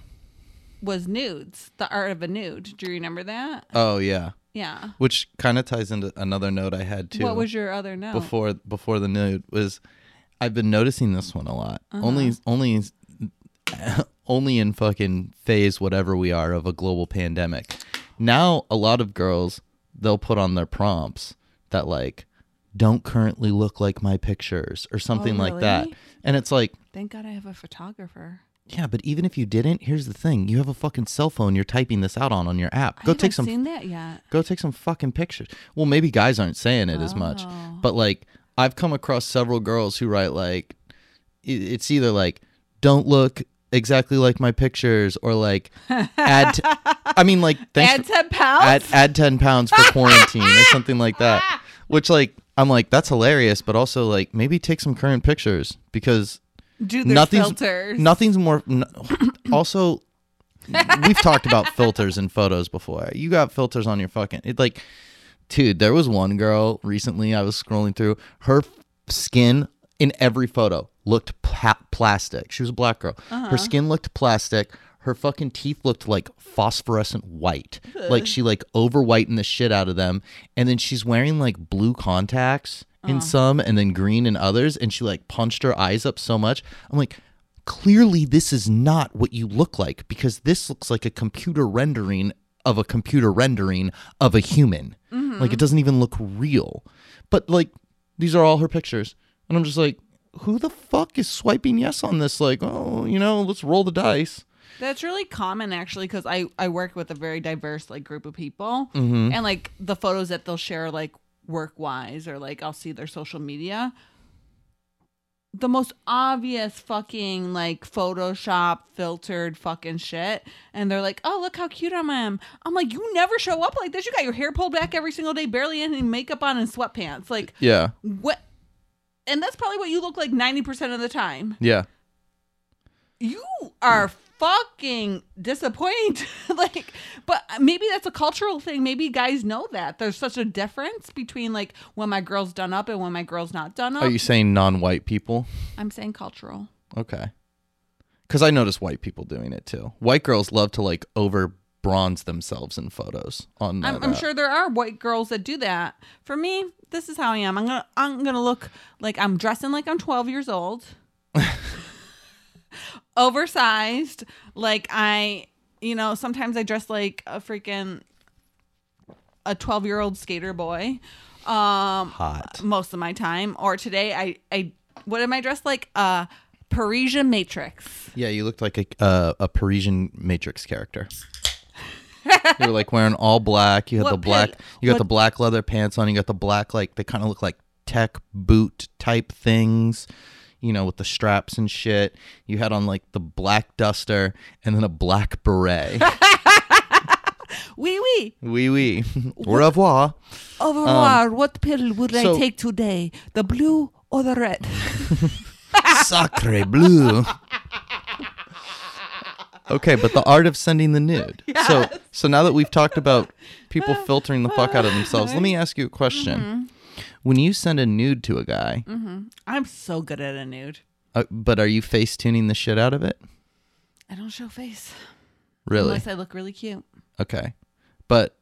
was nudes, the art of a nude. Do you remember that? Oh yeah. Yeah. Which kind of ties into another note I had too. What was your other note? before before the nude was I've been noticing this one a lot. Uh-huh. Only only only in fucking phase whatever we are of a global pandemic. Now a lot of girls they'll put on their prompts that like don't currently look like my pictures or something oh, like that. Oh. And it's like Thank God I have a photographer. yeah, but even if you didn't, here's the thing: you have a fucking cell phone. You're typing this out on on your app. I Go take some seen that yet. go take some fucking pictures. Well, maybe guys aren't saying it as much, Oh. but like I've come across several girls who write like it's either like don't look exactly like my pictures or like add. T- I mean, like thanks <laughs> Add for- ten pounds. add add ten pounds for quarantine or something like that. <laughs> Which like I'm like that's hilarious, but also like maybe take some current pictures because Do their nothing's filters. nothing's more. n- also, we've talked about filters in photos before. You got filters on your fucking. It like, dude, there was one girl recently. I was scrolling through her skin in every photo looked pla- plastic. She was a black girl. Her uh-huh. skin looked plastic. Her fucking teeth looked like phosphorescent white. Like she like over whitened the shit out of them. And then she's wearing like blue contacts in some and then green in others. And she like punched her eyes up so much. I'm like, clearly this is not what you look like because this looks like a computer rendering of a computer rendering of a human. Mm-hmm. Like it doesn't even look real. But like these are all her pictures. And I'm just like, who the fuck is swiping yes on this? Like, oh, you know, let's roll the dice. That's really common actually because I I work with a very diverse like group of people Mm-hmm. and like the photos that they'll share like work wise or like I'll see their social media. the most obvious fucking like Photoshop filtered fucking shit. And they're like, oh, look how cute I am. I'm like, you never show up like this. You got your hair pulled back every single day, barely any makeup on and sweatpants. Like, Yeah. what? And that's probably what you look like 90% of the time. Yeah. You are fucking disappointing. <laughs> like, but maybe that's a cultural thing. Maybe guys know that. There's such a difference between like when my girl's done up and when my girl's not done up. Are you saying non-white people? I'm saying cultural. Okay. Because I notice white people doing it too. White girls love to like over bronze themselves in photos. On I'm, that, I'm uh, sure there are white girls that do that. For me, this is how I am. I'm gonna I'm gonna look like I'm dressing like I'm 12 years old, <laughs> <laughs> oversized. Like I, you know, sometimes I dress like a freaking a 12 year old skater boy. Um, hot. most of my time. Or today, I I what am I dressed like? A Parisian Matrix. Yeah, you looked like a uh, a Parisian Matrix character. you were like wearing all black. You had What the black. You got what- the black leather pants on. You got the black like they kind of look like tech boot type things. You know, with the straps and shit. You had on like the black duster and then a black beret. <laughs> Oui, oui. Wee wee. <laughs> Au revoir. Au revoir. what pill would I take today? The blue or the red? <laughs> Sacre bleu. Okay, but the art of sending the nude. So so now that we've talked about people filtering the fuck out of themselves, let me ask you a question. Mm-hmm. When you send a nude to a guy, I'm so good at a nude. uh, but are you face tuning the shit out of it? I don't show face Really? unless I look really cute. Okay. But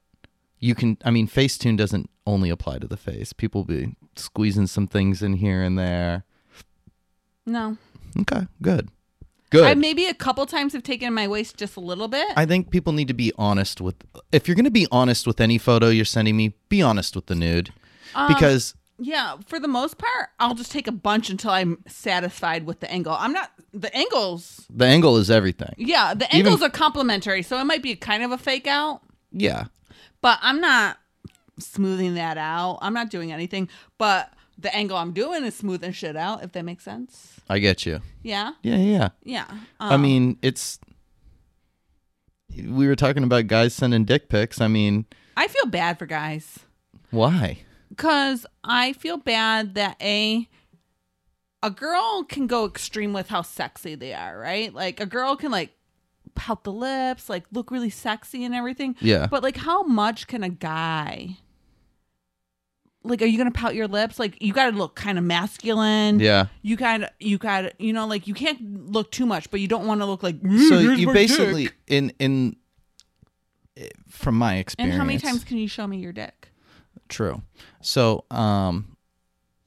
you can I mean Facetune doesn't only apply to the face. People be squeezing some things in here and there. No, Okay, good. Good. I maybe a couple times have taken my waist just a little bit. I think people need to be honest with if you're going to be honest with any photo you're sending me, be honest with the nude. Um, because yeah, for the most part, I'll just take a bunch until I'm satisfied with the angle. I'm not the angles. the angle is everything. Yeah, the Even- angles are complementary, so it might be kind of a fake out. Yeah. but I'm not smoothing that out. I'm not doing anything, but the angle I'm doing is smoothing shit out. If that makes sense. I get you. Yeah, Yeah, yeah. yeah. I Um, mean, it's we were talking about guys sending dick pics. I mean, I feel bad for guys why? Because I feel bad that a a girl can go extreme with how sexy they are, right? Like a girl can like pout the lips, like look really sexy and everything. Yeah. But like, how much can a guy? Like, are you gonna pout your lips? Like, you gotta look kind of masculine. Yeah. You gotta, you gotta, you know, like you can't look too much, but you don't want to look like. So "Mm, you basically dick." in in eh, from my experience And how many times can you show me your dick? True. So, um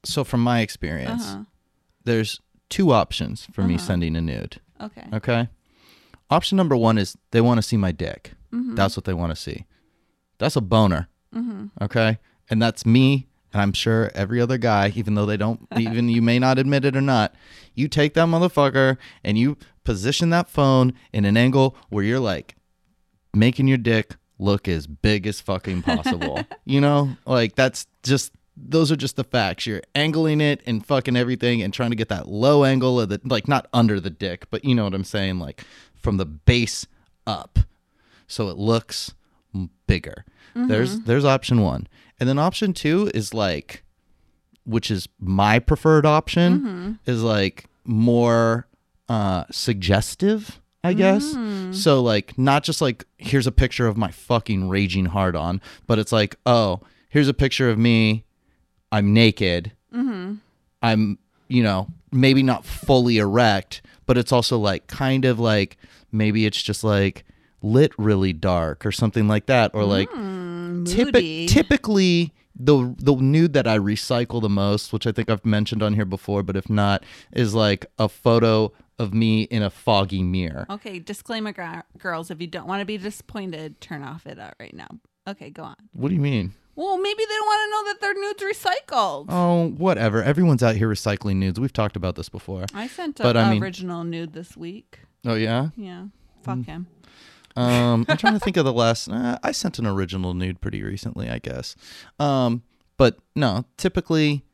so from my experience, Uh-huh. there's two options for me Uh-huh. sending a nude. Okay. Okay. Option number one is they want to see my dick. Mm-hmm. That's what they want to see. That's a boner. Mm-hmm. Okay. And that's me. And I'm sure every other guy, even though they don't, <laughs> even you may not admit it or not, you take that motherfucker and you position that phone in an angle where you're like making your dick look as big as fucking possible. <laughs> you know, like that's just, those are just the facts. You're angling it and fucking everything and trying to get that low angle of the, like not under the dick, but you know what I'm saying? Like from the base up. So it looks bigger. There's there's option one, and then option two is like, which is my preferred option, is like more uh, suggestive, I guess. Mm. So like not just like here's a picture of my fucking raging hard on, but it's like oh here's a picture of me, I'm naked, mm-hmm. I'm you know maybe not fully erect, but it's also like kind of like maybe it's just like lit really dark or something like that, or like mm, typi- typically the the nude that I recycle the most, which I think I've mentioned on here before, but if not, is like a photo of me in a foggy mirror. Okay. Disclaimer, gr- girls. If you don't want to be disappointed, turn off it out right now. Okay, go on. What do you mean? Well, maybe they don't want to know that their nudes recycled. Oh, whatever. Everyone's out here recycling nudes. We've talked about this before. I sent But, a I mean- original nude this week. Oh yeah. Yeah. Fuck Mm. him. Um, I'm trying to think of the <laughs> last. Uh, I sent an original nude pretty recently, I guess. Um, but no, typically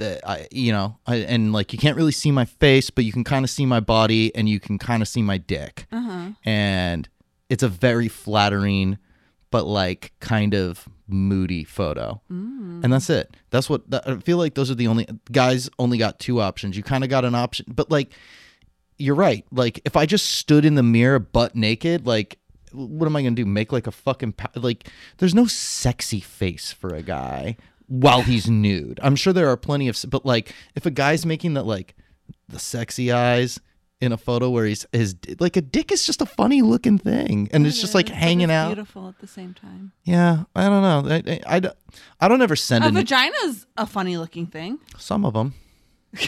that I, you know, I, and like you can't really see my face, but you can kind of see my body and you can kind of see my dick. Uh-huh. And it's a very flattering, but like kind of moody photo. Mm. And that's it. That's what that, I feel like those are the only guys only got two options. You kind of got an option, but like you're right. Like if I just stood in the mirror butt naked, like what am I going to do? Make like a fucking pa- like there's no sexy face for a guy while he's nude. I'm sure there are plenty of but like if a guy's making that like the sexy eyes in a photo where he's his like a dick is just a funny looking thing and it's It just like is, hanging it's out. Beautiful at the same time. Yeah, I don't know. I, I, I, don't- I don't ever send A a, vagina's a funny looking thing. some of them. <laughs>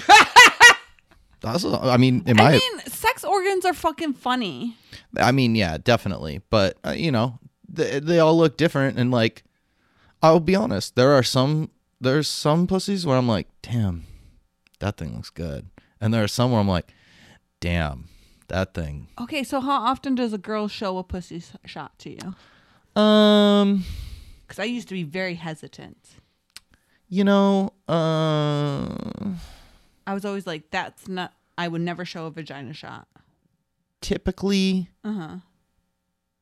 That's, I mean, I my, mean, sex organs are fucking funny. I mean, yeah, definitely. But uh, you know, they, they all look different, and like, I'll be honest, there are some there's some pussies where I'm like, damn, that thing looks good, and there are some where I'm like, damn, that thing. Okay, so how often does a girl show a pussy s- shot to you? Um, Because I used to be very hesitant. you know, uh, I was always like, that's not, I would never show a vagina shot. typically, Uh huh.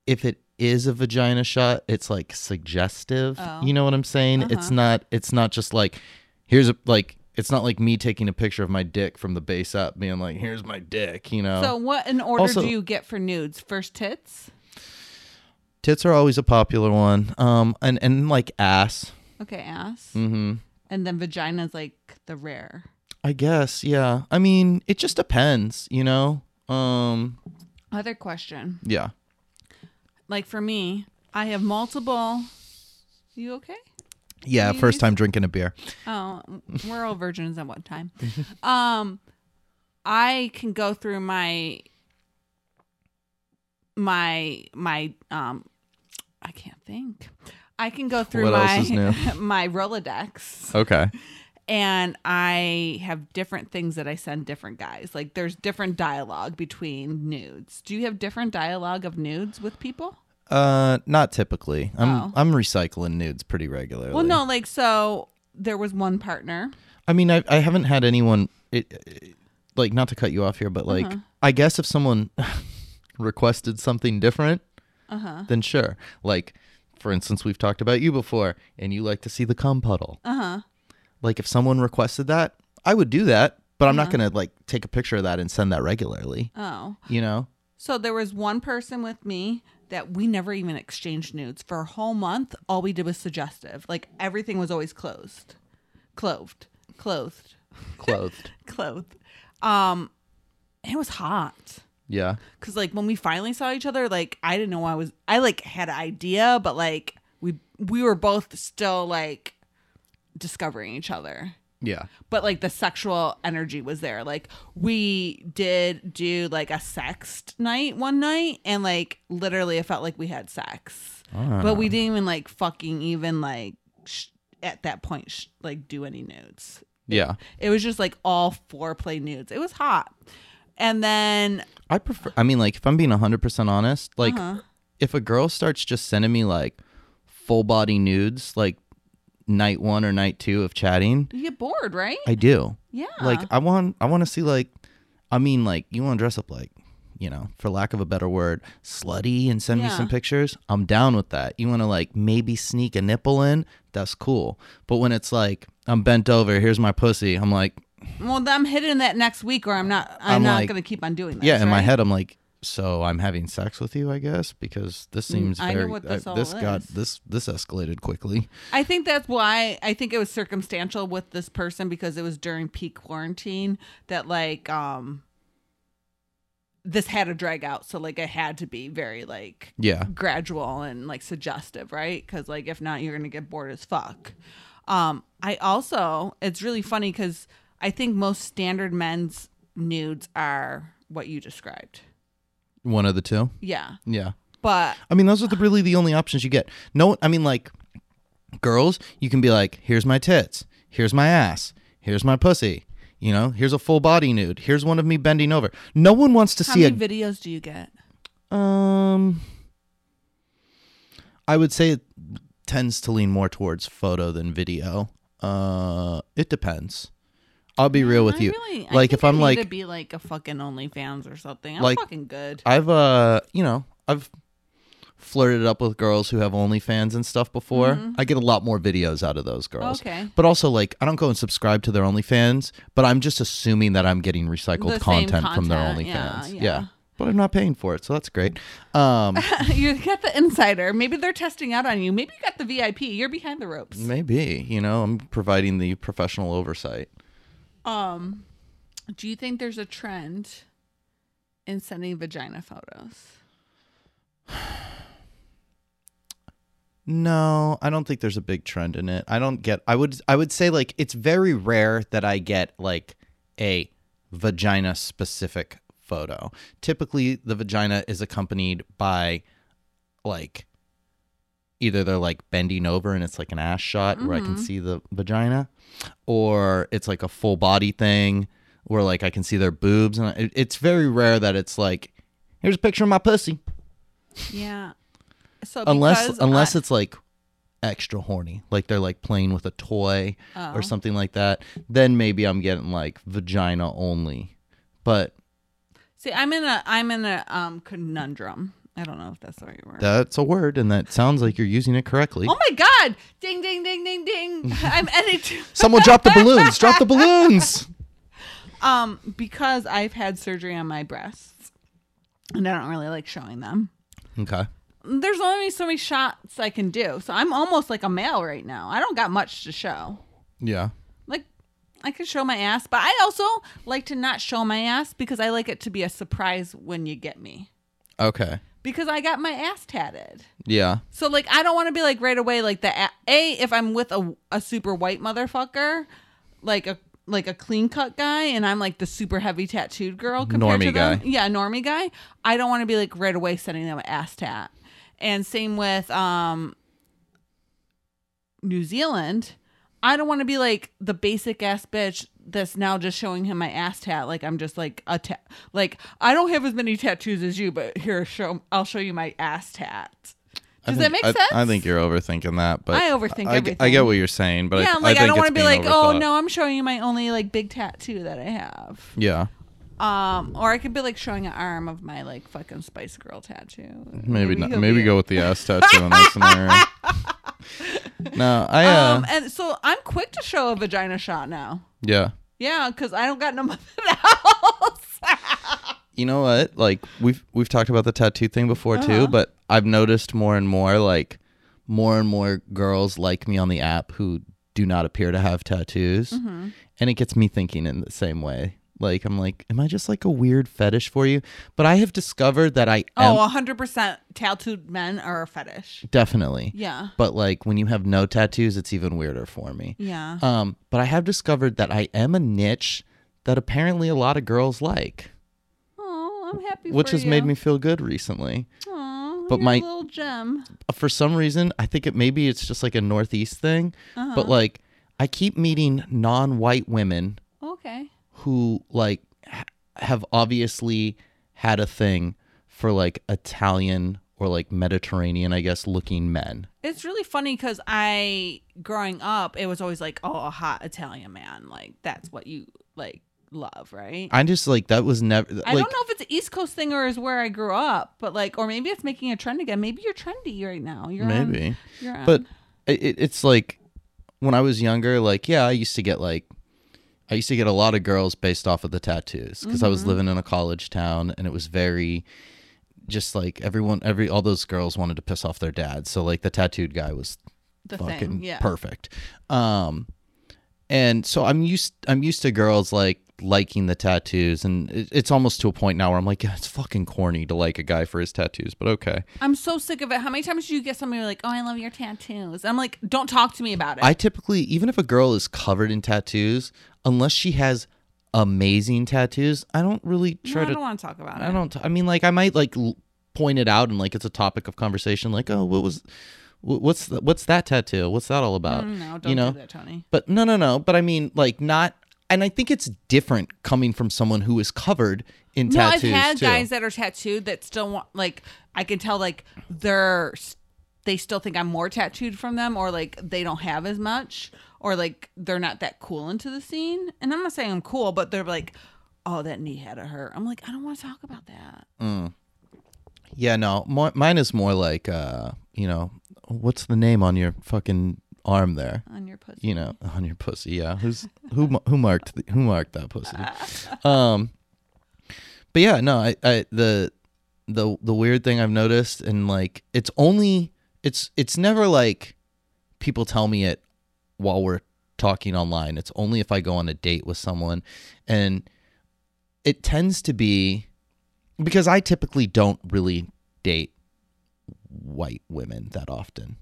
if it is a vagina shot, it's like suggestive. Oh. You know what I'm saying? It's Uh-huh. not. It's not just like here's a like. It's not like me taking a picture of my dick from the base up, being like, "Here's my dick." You know. So, what in order Also- do you get for nudes? First tits? Tits are always a popular one. Um, and and like ass. Okay, ass. Mm-hmm. And then vagina's like the rare. I guess. Yeah. I mean, it just depends. You know. Um. Other question. Yeah. Like for me, I have multiple. You okay? Yeah. You First time drinking a beer. Oh, we're all virgins at one time. <laughs> Um, I can go through my my my um, I can't think. I can go through What else my new? <laughs> my Rolodex, Okay. <laughs> and I have different things that I send different guys. Like there's different dialogue between nudes. Do you have different dialogue of nudes with people? Uh, not typically. I'm Oh. I'm recycling nudes pretty regularly. Well, no, like so. There was one partner. I mean, I I haven't had anyone it, it- like not to cut you off here, but like Uh-huh. I guess if someone <laughs> requested something different, Uh huh. then sure. Like for instance, we've talked about you before, and you like to see the cum puddle. Uh huh. Like if someone requested that, I would do that, but I'm not Uh-huh. gonna like take a picture of that and send that regularly. Oh. You know? So there was one person with me that we never even exchanged nudes for a whole month. All we did was suggestive. Like everything was always closed, clothed, clothed, Clothed. <laughs> clothed. Um, it was hot yeah. because like when we finally saw each other, like I didn't know I was. I like had an idea, but like we we were both still like discovering each other Yeah. but like the sexual energy was there. Like we did do like a sext night one night, and like literally, it felt like we had sex, but we didn't even like fucking even like sh- at that point sh- like do any nudes. Yeah. It was just like all foreplay nudes. It was hot, and then I prefer I mean like if I'm being 100% honest, like Uh-huh. if a girl starts just sending me like full body nudes like night 1 or night 2 of chatting, you get bored, right? I do. yeah. Like I want I want to see like I mean like you want to dress up like, you know, for lack of a better word, slutty and send me some pictures. I'm down with that. You want to like maybe sneak a nipple in? That's cool. But when it's like I'm bent over, here's my pussy. I'm like, well, I'm hitting that next week, or I'm not. I'm, I'm not like- gonna keep on doing that. yeah, in my head I'm like so I'm having sex with you, I guess, because this seems Mm, I know what this uh, all this got is. this this escalated quickly. I think that's why I think it was circumstantial with this person because it was during peak quarantine that like um this had to drag out so like it had to be very like Yeah. gradual and like suggestive, right? Cuz like if not you're going to get bored as fuck. Um I also it's really funny cuz I think most standard men's nudes are what you described. One of the two. Yeah. Yeah. But I mean, those are the really the only options you get. No, I mean, like, girls, you can be like, here's my tits, here's my ass, here's my pussy. You know, here's a full body nude. Here's one of me bending over. No one wants to how see many a. videos do you get? um, I would say it tends to lean more towards photo than video. Uh, it depends. I'll be real with I you. really- I like think if I I'm need like to be like a fucking OnlyFans or something. I'm Like- fucking good. I've uh you know I've flirted up with girls who have OnlyFans and stuff before. I get a lot more videos out of those girls. Mm-hmm. Okay. But also like I don't go and subscribe to their OnlyFans, but I'm just assuming that I'm getting recycled The same content, from their content, yeah, OnlyFans. yeah. But I'm not paying for it, so that's great. Um <laughs> you got the insider. Maybe they're testing out on you. Maybe you got the VIP. You're behind the ropes. maybe, you know, I'm providing the professional oversight. Um, do you think there's a trend in sending vagina photos? No, I don't think there's a big trend in it. I don't get I would I would say like it's very rare that I get like a vagina specific photo. Typically the vagina is accompanied by like either they're like bending over and it's like an ass shot where I can see the vagina or it's like a full body thing where like I can see their boobs and it, it's very rare that it's like here's a picture of my pussy Yeah. So unless because unless I- it's like extra horny like they're like playing with a toy Oh. or something like that then maybe i'm getting like vagina only but see, I'm in a I'm in a um conundrum. I don't know if that's the right word. that's a word and that sounds like you're using it correctly Oh my god! Ding ding ding ding ding! <laughs> I'm editing. someone drop the balloons drop the balloons <laughs> Um, because I've had surgery on my breasts, and I don't really like showing them. okay There's only so many shots I can do, so I'm almost like a male right now. I don't got much to show. yeah Like, I can show my ass, but I also like to not show my ass because I like it to be a surprise when you get me. okay Because I got my ass tatted. yeah So like I don't want to be like right away like the a, a if I'm with a a super white motherfucker, like a like a clean cut guy, and I'm like the super heavy tattooed girl compared to Normie them. guy. Yeah, normie guy. I don't want to be like right away sending them an ass tat. And same with um New Zealand. I don't want to be like the basic ass bitch that's now just showing him my ass tat. Like I'm just like a ta- like I don't have as many tattoos as you, but here show I'll show you my ass tat. I Does think- that make I, sense? I think you're overthinking that but I overthink I, I everything. get what you're saying but yeah, I, like I, think don't want to be like, oh no, I'm showing you my only like big tattoo that I have. yeah Um, or I could be like showing an arm of my like fucking Spice Girl tattoo. maybe not maybe be- go with the ass tattoo in that scenario <laughs> no i uh Um, and so I'm quick to show a vagina shot now. yeah Yeah, because I don't got no <laughs> nothing else. <laughs> you know what? Like we've we've talked about the tattoo thing before Uh-huh. too, but I've noticed more and more like more and more girls like me on the app who do not appear to have tattoos. Mm-hmm. And it gets me thinking in the same way. Like I'm like, am I just like a weird fetish for you? But I have discovered that I am oh, 100% tattooed men are a fetish. definitely. Yeah. But like when you have no tattoos, it's even weirder for me. Yeah. Um, but I have discovered that I am a niche that apparently a lot of girls like, oh, I'm happy which for has you. made me feel good recently. Aw, but you're a my- little gem. for some reason, I think it maybe it's just like a Northeast thing, Uh-huh. but like I keep meeting non-white women Okay. Who like ha- have obviously had a thing for like Italian or like Mediterranean, I guess, looking men. It's really funny because I, growing up, it was always like, oh, a hot Italian man. Like, that's what you, like, love, right? I just like that was never I like don't know if it's an East Coast thing or is where I grew up, but like, or maybe it's making a trend again. Maybe you're trendy right now. You're on- maybe. you're on. But it- it's like when I was younger, like yeah, I used to get like I used to get a lot of girls based off of the tattoos because I was Mm-hmm. living in a college town and it was very just like everyone every all those girls wanted to piss off their dads. So like the tattooed guy was the fucking thing, yeah. perfect. Um and so I'm used I'm used to girls like liking the tattoos and it's almost to a point now where I'm like yeah, it's fucking corny to like a guy for his tattoos, but okay. I'm so sick of it. How many times do you get somebody like, oh, I love your tattoos? I'm like, don't talk to me about it. I typically, even if a girl is covered in tattoos, unless she has amazing tattoos, I don't really No, try I don't want to talk about it. I don't. I mean, like, I might like l- point it out and like it's a topic of conversation. Like, oh, what was, what's th- what's that tattoo? What's that all about? Mm, no, don't you know. do that, Tony. But no, no, no. But I mean, like, not. And I think it's different coming from someone who is covered in No, I've had too. guys that are tattooed that still want like I can tell like they're they still think I'm more tattooed from them or like they don't have as much or like they're not that cool into the scene. And I'm not saying I'm cool, but they're like, oh, that knee had a hurt. I'm like, I don't want to talk about that. Yeah, no, mo- mine is more like, uh, you know, what's the name on your fucking arm there? On your pussy. You know, on your pussy. Yeah, who's who? <laughs> Who marked the, who marked that pussy? <laughs> Um, but yeah, no, I, I the the the weird thing I've noticed, and like, it's only it's it's never like people tell me it while we're talking online. It's only if I go on a date with someone, and it tends to be because I typically don't really date white women that often.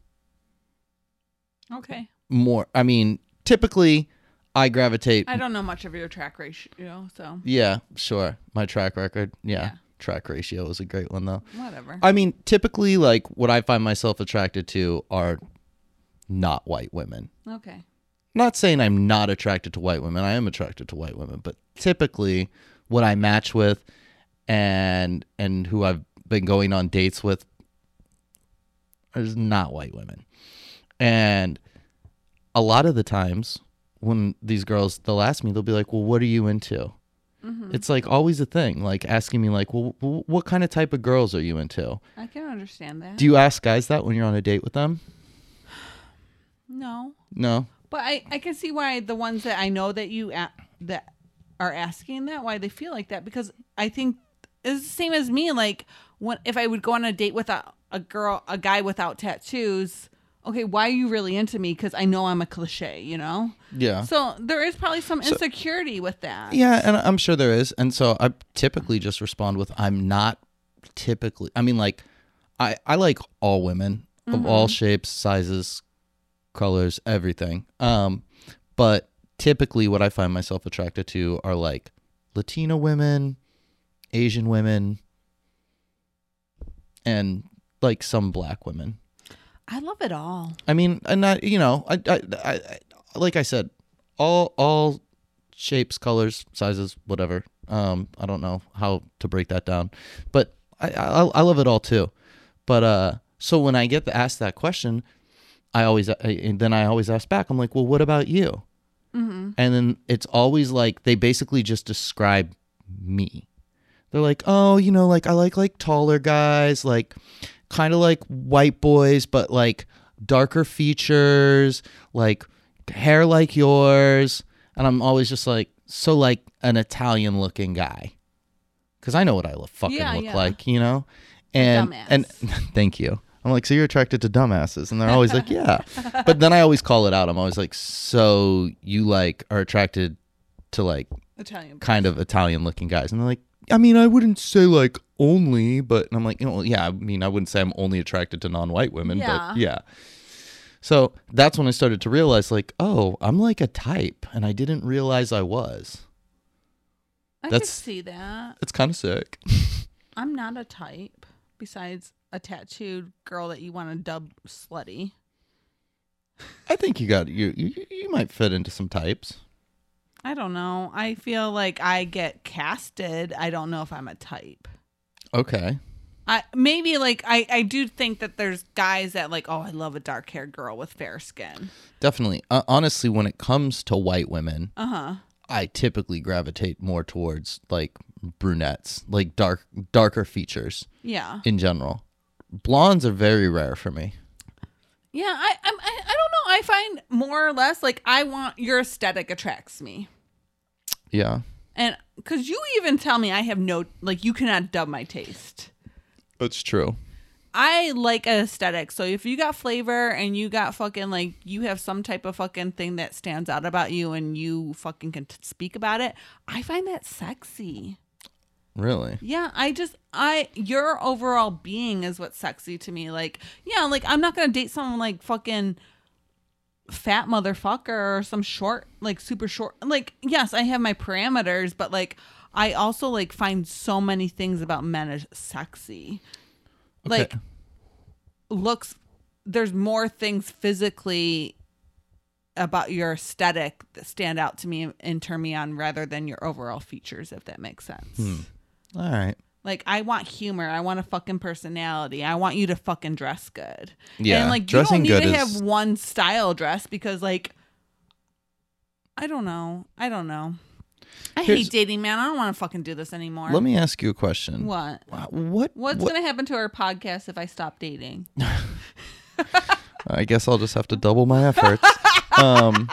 Okay. More, I mean, typically I gravitate. I don't know much of your track ratio, so yeah, sure. My track record, yeah, Yeah. track ratio is a great one though. whatever. I mean, typically, like what I find myself attracted to are not white women. okay. Not saying I'm not attracted to white women. I am attracted to white women, but typically, what I match with and and who I've been going on dates with is not white women. And a lot of the times when these girls they'll ask me, they'll be like, "Well, what are you into?" Mm-hmm. It's like always a thing, like asking me like, "Well, w- what kind of type of girls are you into?" I can understand that. Do you ask guys that when you're on a date with them? no. No. But I, I can see why the ones that I know that you a- that are asking that why they feel like that because I think it's the same as me. Like when if I would go on a date with a, a girl, a guy without tattoos, okay, why are you really into me? Because I know I'm a cliche, you know. Yeah. So there is probably some insecurity with that. Yeah, and I'm sure there is. And so I typically just respond with I'm not typically I mean like I I like all women of all shapes, sizes, colors, everything. Um but typically what I find myself attracted to are like Latina women, Asian women, and like some black women. I love it all. I mean, and I, you know, I, I, I, I like I said, all, all shapes, colors, sizes, whatever. Um, I don't know how to break that down, but I, I, I love it all too. But uh, so when I get the, asked that question, I always, I, and then I always ask back. I'm like, well, what about you? Mm-hmm. And then it's always like they basically just describe me. They're like, oh, you know, like I like like taller guys, like kind of like white boys, but like darker features, like hair like yours. And I'm always just like, so like an Italian looking guy. Cause I know what I look, fucking Yeah, look yeah. like, you know? And, Dumbass. and <laughs> thank you. I'm like, so you're attracted to dumbasses. And they're always like, <laughs> yeah. But then I always call it out. I'm always like, so you like are attracted to like Italian. kind of Italian looking guys. And they're like, I mean, I wouldn't say like only, but and I'm like, you know, yeah, I mean, I wouldn't say I'm only attracted to non white women, Yeah. but yeah. So that's when I started to realize, like, oh, I'm like a type, and I didn't realize I was. I can That's- see that. It's kind of sick. <laughs> I'm not a type besides a tattooed girl that you want to dub slutty. I think you got you, you. You might fit into some types. I don't know. I feel like I get casted. I don't know if I'm a type. Okay. I maybe like I I do think that there's guys that like oh I love a dark haired girl with fair skin. Definitely. Uh, honestly, when it comes to white women, Uh huh. I typically gravitate more towards like brunettes, like dark, darker features Yeah. in general. Blondes are very rare for me. Yeah. I I'm, I I don't know. I find more or less like I want your aesthetic attracts me. Yeah, And because you even tell me I have no, like, you cannot dub my taste. that's true. I like aesthetic. So if you got flavor and you got fucking, like, you have some type of fucking thing that stands out about you and you fucking can t- speak about it, I find that sexy. Really? Yeah, I just, I, your overall being is what's sexy to me. Like, yeah, like, I'm not going to date someone like fucking fat motherfucker or some short like super short like yes i have my parameters but like i also like find so many things about men as sexy. Like looks there's more things physically about your aesthetic that stand out to me and turn me on rather than your overall features if that makes sense. Hmm. All right. Like I want humor. I want a fucking personality. I want you to fucking dress good. Yeah, And like dressing you don't need to is- have one style dress because like I don't know. I don't know. I Here's- hate dating, man. I don't want to fucking do this anymore. Let me ask you a question. what? What? What's what- gonna happen to our podcast if I stop dating? <laughs> I guess I'll just have to double my efforts. <laughs> um,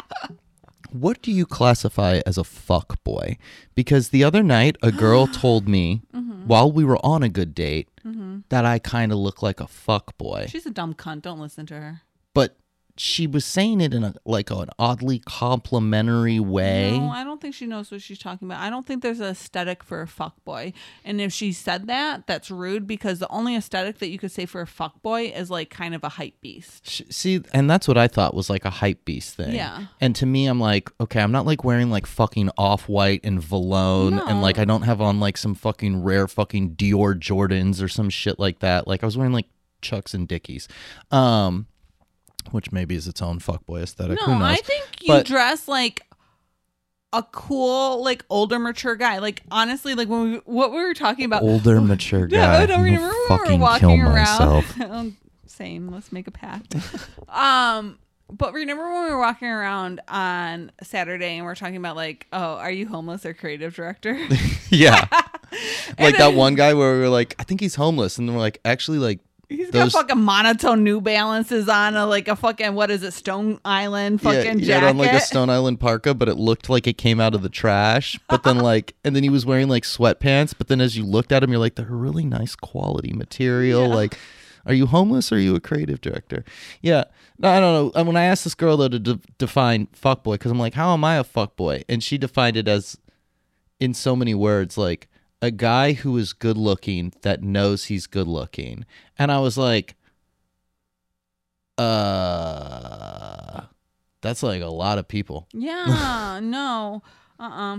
what do you classify as a fuck boy? Because the other night, a girl <gasps> told me Mm-hmm. While we were on a good date mm-hmm. that I kind of look like a fuck boy, She's a dumb cunt. Don't listen to her. but she was saying it in a like an oddly complimentary way. No, I don't think she knows what she's talking about. I don't think there's an aesthetic for a fuck boy. And if she said that, that's rude because the only aesthetic that you could say for a fuck boy is like kind of a hype beast. See, and that's what I thought was like a hype beast thing. Yeah. And to me, I'm like, okay, I'm not like wearing like fucking off white and Vlone, and like I don't have on like some fucking rare fucking Dior Jordans or some shit like that. Like I was wearing like Chucks and Dickies, um, which maybe is its own fuckboy aesthetic. No? I think you But- dress like a cool, like older, mature guy. Like honestly, like when we what we were talking about. Older, <laughs> mature guy. I don't remember when we were walking around. <laughs> Same. Let's make a pact. <laughs> um, but remember when we were walking around on Saturday and we are talking about like, oh, are you homeless or creative director? yeah. like that one guy where we were like, I think he's homeless, and then we're like, actually, like He's Those- got fucking monotone New Balances on, a, like a fucking what is it, Stone Island fucking yeah, jacket. on like a Stone Island parka, but it looked like it came out of the trash. But then <laughs> like, and then he was wearing like sweatpants. But then as you looked at him, you're like, they're really nice quality material. Yeah. Like, are you homeless or are you a creative director? Yeah, no, I don't know. And when I asked this girl though to de- define fuckboy, because I'm like, how am I a fuckboy? And she defined it as, in so many words, like a guy who is good looking that knows he's good looking. And I was like, uh, that's like a lot of people. Yeah, <laughs> no, uh, uh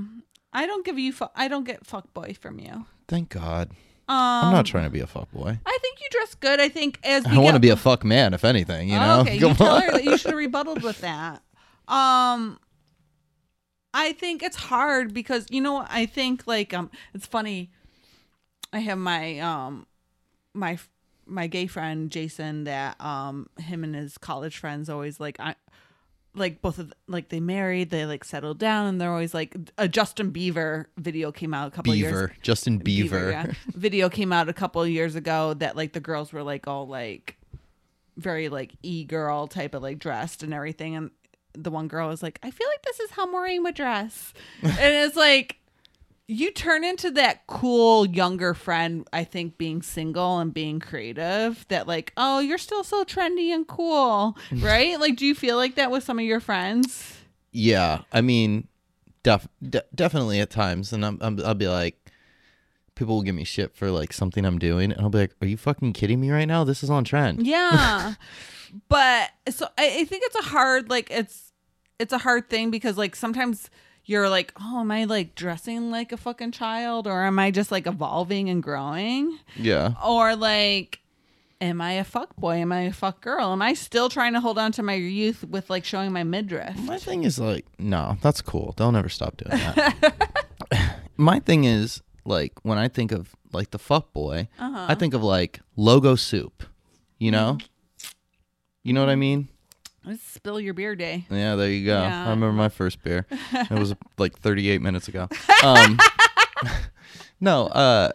I don't give you. Fu- I don't get fuck boy from you. Um, Thank God. I'm not trying to be a fuck boy. I think you dress good. I think as I we want to be a fuck man, if anything. You know, okay, <laughs> you Come tell on. her that you should have rebutted with that. Um, I think it's hard because you know I think like um it's funny. I have my um my my gay friend Jason that um him and his college friends always like I like both of like they married they like settled down and they're always like a Justin Bieber video came out a couple of years Beaver, Justin Beaver. yeah. <laughs> Video came out a couple of years ago that like the girls were like all like very like e girl type of like dressed and everything, and the one girl was like, "I feel like this is how Maureen would dress," <laughs> and it's like you turn into that cool younger friend. I think being single and being creative, that like, oh, you're still so trendy and cool, <laughs> right? like, do you feel like that with some of your friends? Yeah, I mean, def- de- definitely at times, and I'm, I'm I'll be like, people will give me shit for like something I'm doing, and I'll be like, "Are you fucking kidding me right now? This is on trend." Yeah. <laughs> but so I, I think it's a hard like it's it's a hard thing because like sometimes you're like, oh, am I like dressing like a fucking child or am I just like evolving and growing? Yeah, Or like am I a fuck boy? Am I a fuck girl? Am I still trying to hold on to my youth with like showing my midriff? my thing is like, no, that's cool. Don't ever stop doing that. <laughs> my thing is like when I think of like the fuck boy, Uh-huh. I think of like logo soup. You know, you know what I mean? It's spill your beer day. Yeah, there you go. Yeah. I remember my first beer. <laughs> It was like 38 minutes ago. Um, <laughs> no, uh,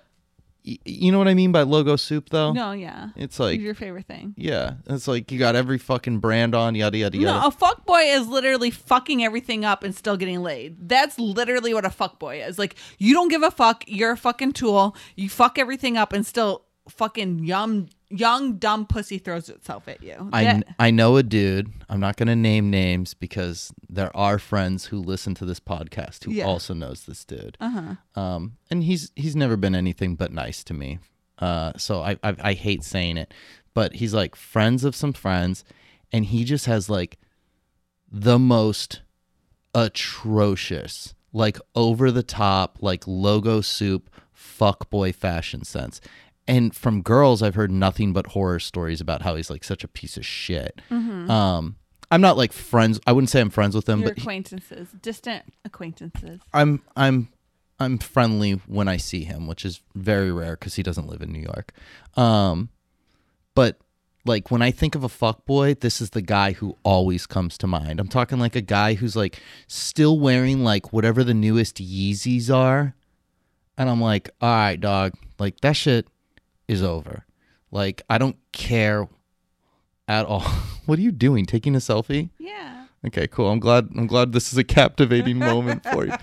y- you know what I mean by logo soup though? No, yeah. It's like, your favorite thing. yeah, it's like you got every fucking brand on, yada yada yada. No, a fuck boy is literally fucking everything up and still getting laid. That's literally what a fuck boy is. Like you don't give a fuck. You're a fucking tool. You fuck everything up and still fucking young, young dumb pussy throws itself at you. I, That- I know a dude. I'm not going to name names because there are friends who listen to this podcast who Yeah. also knows this dude. uh-huh. Um, and he's he's never been anything but nice to me. Uh, so I, I I hate saying it, but he's like friends of some friends, and he just has like the most atrocious, like over the top, like logo soup fuckboy fashion sense. And from girls, I've heard nothing but horror stories about how he's like such a piece of shit. Um, I'm not like friends. I wouldn't say I'm friends with him, Your but he- acquaintances, distant acquaintances. I'm I'm I'm friendly when I see him, which is very rare because he doesn't live in New York. Um, but like when I think of a fuck boy, this is the guy who always comes to mind. I'm talking like a guy who's like still wearing like whatever the newest Yeezys are, and I'm like, all right, dog, like that shit is over. Like I don't care at all. <laughs> what are you doing? Taking a selfie? Yeah. Okay, cool. I'm glad. I'm glad this is a captivating <laughs> moment for you.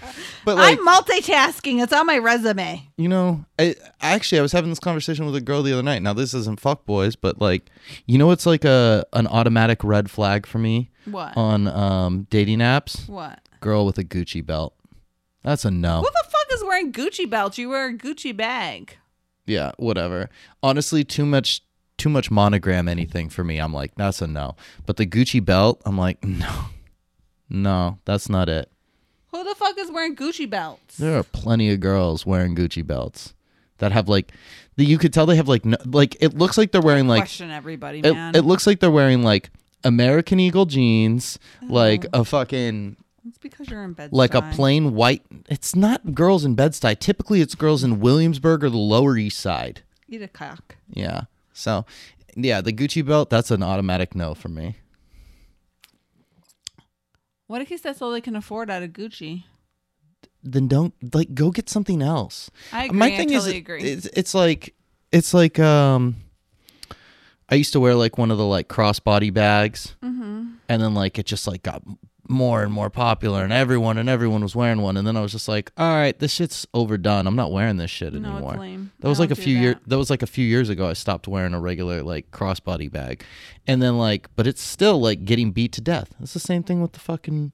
But like, I'm multitasking. It's on my resume. you know, I actually I was having this conversation with a girl the other night. Now this isn't fuck boys, but like, you know, it's like a an automatic red flag for me What? on um, dating apps. what? Girl with a Gucci belt. That's a no. Who the fuck is wearing Gucci belt? You wear a Gucci bag. Yeah, whatever. Honestly, too much too much monogram anything for me. I'm like, that's a no. But the Gucci belt, I'm like, <laughs> no. No, that's not it. Who the fuck is wearing Gucci belts? There are plenty of girls wearing Gucci belts that have like the, you could tell they have like no, like it looks like they're wearing like Question everybody, it, man. it looks like they're wearing like American Eagle jeans, uh-huh. like a fucking it's because you're in bed. like a plain white. It's not girls in Bed-Stuy. Typically, it's girls in Williamsburg or the Lower East Side. Eat a cock. Yeah. So, yeah, the Gucci belt, that's an automatic no for me. What if he says all they can afford out of Gucci? Then don't like go get something else. I agree. My I totally is agree. It's, it's like it's like um I used to wear like one of the like crossbody bags. mm-hmm. And then like it just like got more and more popular and everyone and everyone was wearing one and then I was just like, "All right, this shit's overdone. I'm not wearing this shit No, anymore." That was I like a few years. that. That was like a few years ago. I stopped wearing a regular like crossbody bag, and then like, but it's still like getting beat to death. It's the same thing with the fucking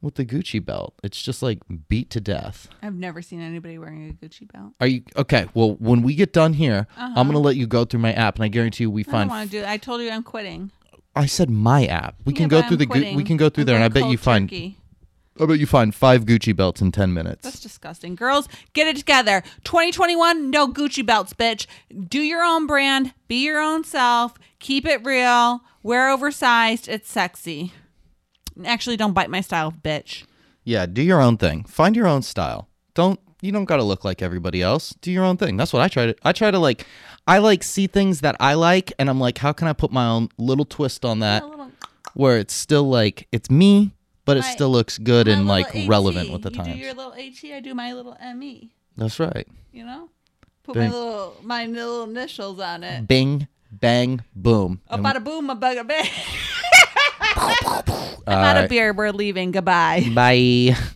with the Gucci belt. It's just like beat to death. I've never seen anybody wearing a Gucci belt. Are you okay? Well, when we get done here, Uh-huh. I'm gonna let you go through my app, and I guarantee you, we find I don't want to do. It. i told you I'm quitting. I said my app. We Yeah, can go through I'm the. Quitting. we can go through I'm there, and I bet you find. turkey. I bet you find five Gucci belts in ten minutes. That's disgusting. Girls, get it together. 2021, no Gucci belts, bitch. Do your own brand. Be your own self. Keep it real. Wear oversized. It's sexy. Actually, don't bite my style, bitch. Yeah, do your own thing. Find your own style. Don't you don't got to look like everybody else. Do your own thing. That's what I try to I try to like I like see things that I like and I'm like how can I put my own little twist on that where it's still like it's me but it still looks good my and little like AT. relevant with the you times. do your little AT, I do my little ME. That's right. You know? Put Bing. my little my little initials on it. Bing bang boom. A And- bada boom, a bugger bang. <laughs> <laughs> I'm All out right. of beer. We're leaving. Goodbye. Bye. <laughs>